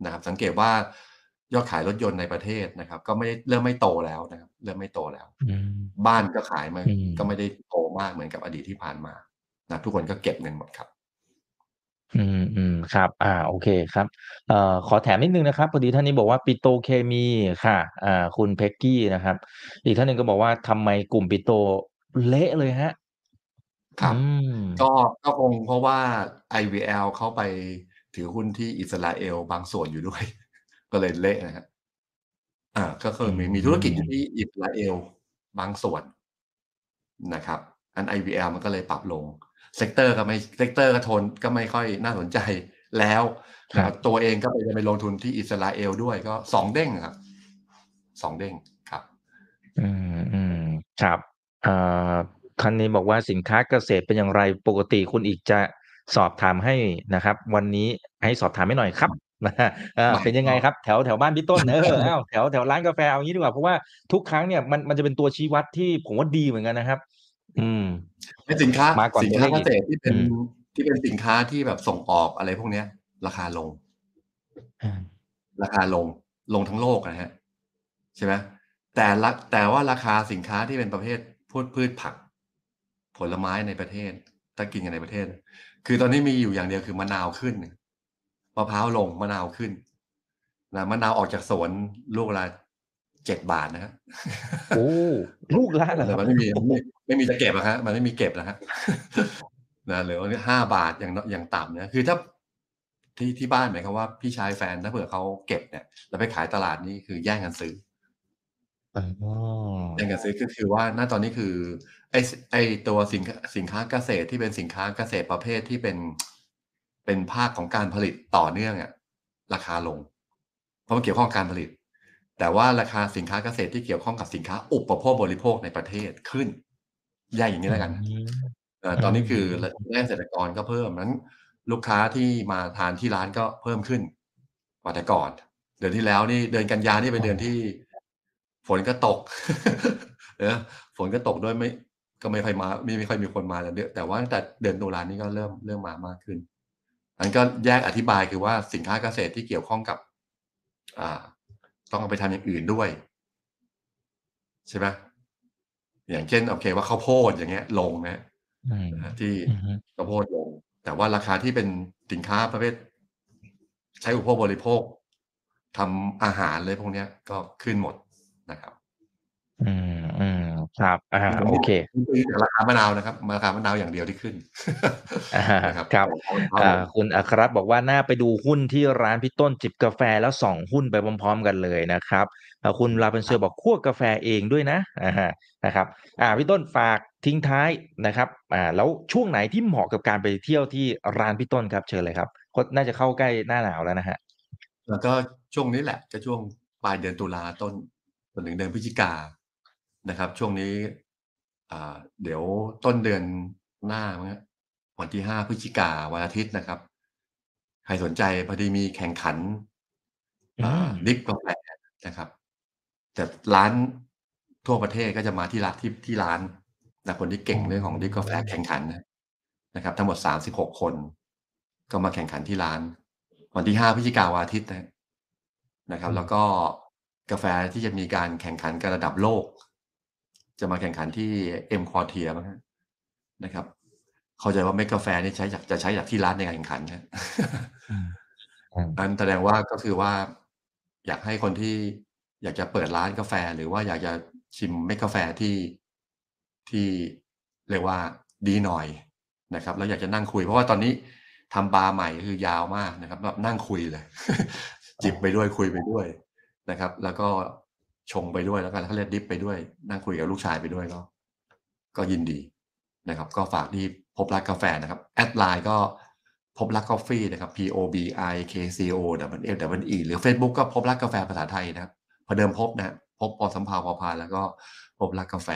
นะครับ สังเกตว่ายอดขายรถยนต์ในประเทศนะครับ ก็ไม่ได้เริ่มไม่โตแล้วนะครับ เริ่มไม่โตแล้ว
อืม
บ้านก็ขายมา
อืม
ก็ไม่ได้โตมากเหมือนกับอดีตที่ผ่านมานะทุกคนก็เก็บเงินหมดครับ
อืม อืม ครับ อ่า โอเคครับ เอ่อ ขอแถมนิดนึงนะครับ พอดีท่านนี้บอกว่า ปิโตรเคมีค่ะ อ่า คุณเพ็กกี้นะครับ อีกท่านหนึ่งก็บอกว่า ทำไมกลุ่มปิโตรเละเลยฮะ
ครับ
อืม
ก็ ก็คงเพราะว่า IVL เข้าไปถือหุ้นที่อิสราเอลบางส่วนอยู่ ด้วย ก็เลยเละนะฮะอ่าก็คือมี
อืม
มีธุรกิจอยู่ที่อิสราเอลบางส่วน นะครับ อัน IVL มันก็เลยปรับลง sector ก็ไม่ sector ก็ทนก็ไม่ค่อยน่าสนใจแล้วนะครับตัวเองก็ไปจะไปลงทุนที่อิสราเอลด้วยก็สองเด้งครับสองเด้งครับ
อืมอืมครับเอ่อท่านนี้บอกว่าสินค้าเกษตรเป็นอย่างไรปกติคุณอีกจะสอบถามให้นะครับ วันนี้ให้สอบถามให้หน่อยครับนะฮะเอ่อ
ไม่
เป็นยังไงครับแถวแถวบ้านพี่ต้นเอออ้าวแถวแถวร้านกาแฟเอางี้ดีกว่าเพราะว่าทุกครั้งเนี่ยมันมันจะเป็นตัวชี้วัดที่ผมว่าดีเหมือนกันนะครับ อืม
เป็นสินค้า
มาก่อน
สิน
ตัวเล
ค้า
ข
เก
อีก
ษตรที่เป็น
อืม
ที่เป็นสินค้าที่แบบส่งออกอะไรพวกเนี้ย ราคาลง
อืม
ราคาลงลงทั้งโลกนะฮะใช่ไหมแต่ละแต่ว่าราคาสินค้าที่เป็นประเภทพืชพืชผัก ผลไม้ในประเทศถ้ากินกันในประเทศ คือตอนนี้มีอยู่อย่างเดียวคือมะนาวขึ้นมะพร้าวลงมะนาวขึ้นนะมะนาวออกจากสวนลูกละ เจ็ดบาทนะฮะ
โอ้ลูกละเหรอค
แต่
รับ
มันไม่มีไม่ไม่มีจะเก็บอะฮะมันไม่มีเก็บนะฮะนะเหลือห้าบาทอย่างน้อยอย่างต่ำนะคือถ้าที่ที่บ้านหมายความว่าพี่ชายแฟนถ้าเผื่อเขาเก็บเนี่ยแล้วไปขายตลาดนี่คือแย่งกันซื้อ
อ๋อ
แย่งกันซื้อก็คือว่าณตอนนี้คือไอไอตัวสินค้าสินค้าเกษตรที่เป็นสินค้าเกษตรประเภทที่เป็นเป็นภาคของการผลิตต่อเนื่องอะราคาลง เพราะมันเกี่ยวข้องกับการผลิต แต่ว่าราคาสินค้าเกษตรที่เกี่ยวข้องกับสินค้า อุปโภคบริโภคในประเทศขึ้นแยกอย่างนี้แล้วกัน
อืม
เอ่อตอนนี้คือแรกเกษตรกรก็เพิ่มนั้น ลูกค้าที่มาทานที่ร้านก็เพิ่มขึ้นกว่าแต่ก่อน เดือนที่แล้วนี่เดือนกันยานี่เป็นเดือนที่ ฝนก็ตกเออฝนก็ตกด้วยไม่ก็ไม่ค่อยมาไม่ไม่ค่อยมีคนมาแต่เดือนแต่ว่าตั้งแต่เดือนตุลานี่ก็เริ่มเริ่มมามากขึ้นอันก็แยกอธิบายคือว่าสินค้าเกษตรที่เกี่ยวข้องกับ อ่า ต้องเอาไปทำอย่างอื่นด้วย ใช่ไหมอย่างเช่น โอเค ว่าข้าวโพดอย่างเงี้ย ลงนะ
อืม
ที่
อืม
ข้าวโพดลง แต่ว่าราคาที่เป็นสินค้าประเภท ใช้อุปโภคบริโภคทำอาหารเลยพวกเนี้ย ก็ขึ้นหมดนะครับ
อืมอืม ครับอ่าโอเค
แต่ราคามะนาวนะครับราคามะนาวอย่างเดียวที่ขึ้น
อ่า
นะครับ
ครับ
เอา
อ่าคุณอัครรัตน์บอกว่าน่าไปดูหุ้นที่ร้านพี่ต้นจิบกาแฟแล้วส่องหุ้นไปพร้อมๆกันเลยนะครับอ่าคุณลาเป็นเซอร์บอกคั่วกาแฟเองด้วยนะอ่าฮะนะครับอ่าพี่ต้นฝากทิ้งท้ายนะครับอ่าแล้วช่วงไหนที่เหมาะกับการไปเที่ยวที่ร้านพี่ต้นครับเชิญเลยครับก็น่าจะเข้าใกล้หน้าหนาวแล้วนะฮะ
แล้วก็ช่วงนี้แหละก็ช่วงปลายเดือนตุลาต้นจนถึงเดือนพฤศจิกา นะครับ ช่วงนี้อ่าเดี๋ยวต้นเดือนหน้ามั้งฮะวันที่ห้าพฤศจิกาวันอาทิตย์นะครับ ใครสนใจพอดีมีแข่งขันอ่า
อืม
ดิฟกาแฟนะครับ แต่ร้านทั่วประเทศก็จะมาที่ร้านที่ที่ร้านนะคนที่เก่งเรื่องของดิฟกาแฟแข่งขันนะนะครับ ทั้งหมดสามสิบหกคน ก็มาแข่งขันที่ร้าน วันที่ห้าพฤศจิกาวันอาทิตย์นะนะครับ แล้วก็กาแฟที่จะมีการแข่งขันกันระดับโลก จะมาแข่งขันที่เอ็มควอเทียมั้งฮะนะครับ เข้าใจว่าเมกกาแฟนี่ใช้จากจะใช้จากที่ร้านในการแข่งขันนะ
อืม
อันแสดงว่าก็คือว่า อยากให้คนที่อยากจะเปิดร้านกาแฟ หรือว่าอยากจะชิมเมกกาแฟที่ที่เรียกว่าดีหน่อยนะครับ แล้วอยากจะนั่งคุย เพราะว่าตอนนี้ทำบาร์ใหม่คือยาวมากนะครับ แบบนั่งคุยเลย จิบไปด้วยคุยไปด้วยนะครับ แล้วก็ ชงไปด้วยแล้วก็เขาเรียกดิฟไปด้วย นั่งคุยกับลูกชายไปด้วยก็ ก็ยินดีนะครับ ก็ฝากที่พบรักกาแฟนะครับแอดไลน์ก็พบรักกาแฟนะครับ P O B I K C O W F W E หรือ Facebook ก็พบรักกาแฟภาษาไทยนะครับพอเดิมพบนะพบปอสัมภาวพอพานแล้วก็พบรักกาแฟ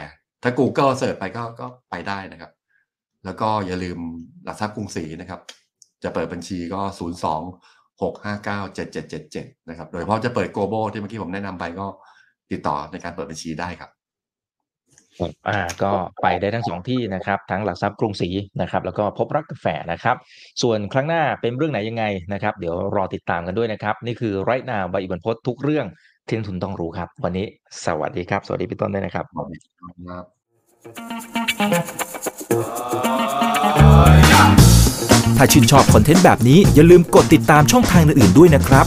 ถ้า Google เสิร์ชไปก็ก็ไปได้นะครับ แล้วก็อย่าลืมหลักทรัพย์กรุงศรีนะครับ จะเปิดบัญชีก็ 0 2 6 5 9 7 7 7 7 นะครับ โดยเฉพาะจะเปิด global ที่เมื่อกี้ผมแนะนำไปก็ ติดต่อในการเปิดบัญชีได้ครับ
ครับอ่าก็ไปได้ทั้งสองที่นะครับ ทั้งหลักทรัพย์กรุงศรีนะครับ แล้วก็พบรักกาแฟนะครับ ส่วนครั้งหน้าเป็นเรื่องไหนยังไงนะครับ เดี๋ยวรอติดตามกันด้วยนะครับ นี่คือไรนาใบอิบันพศทุกเรื่องที่นักทุนต้องรู้ครับ วันนี้สวัสดีครับ สวัสดีพี่ต้นด้วยนะครับ
ขอบคุณครับ
ถ้าชื่นชอบคอนเทนต์แบบนี้อย่าลืมกดติดตามช่องทางอื่นๆด้วยนะครับ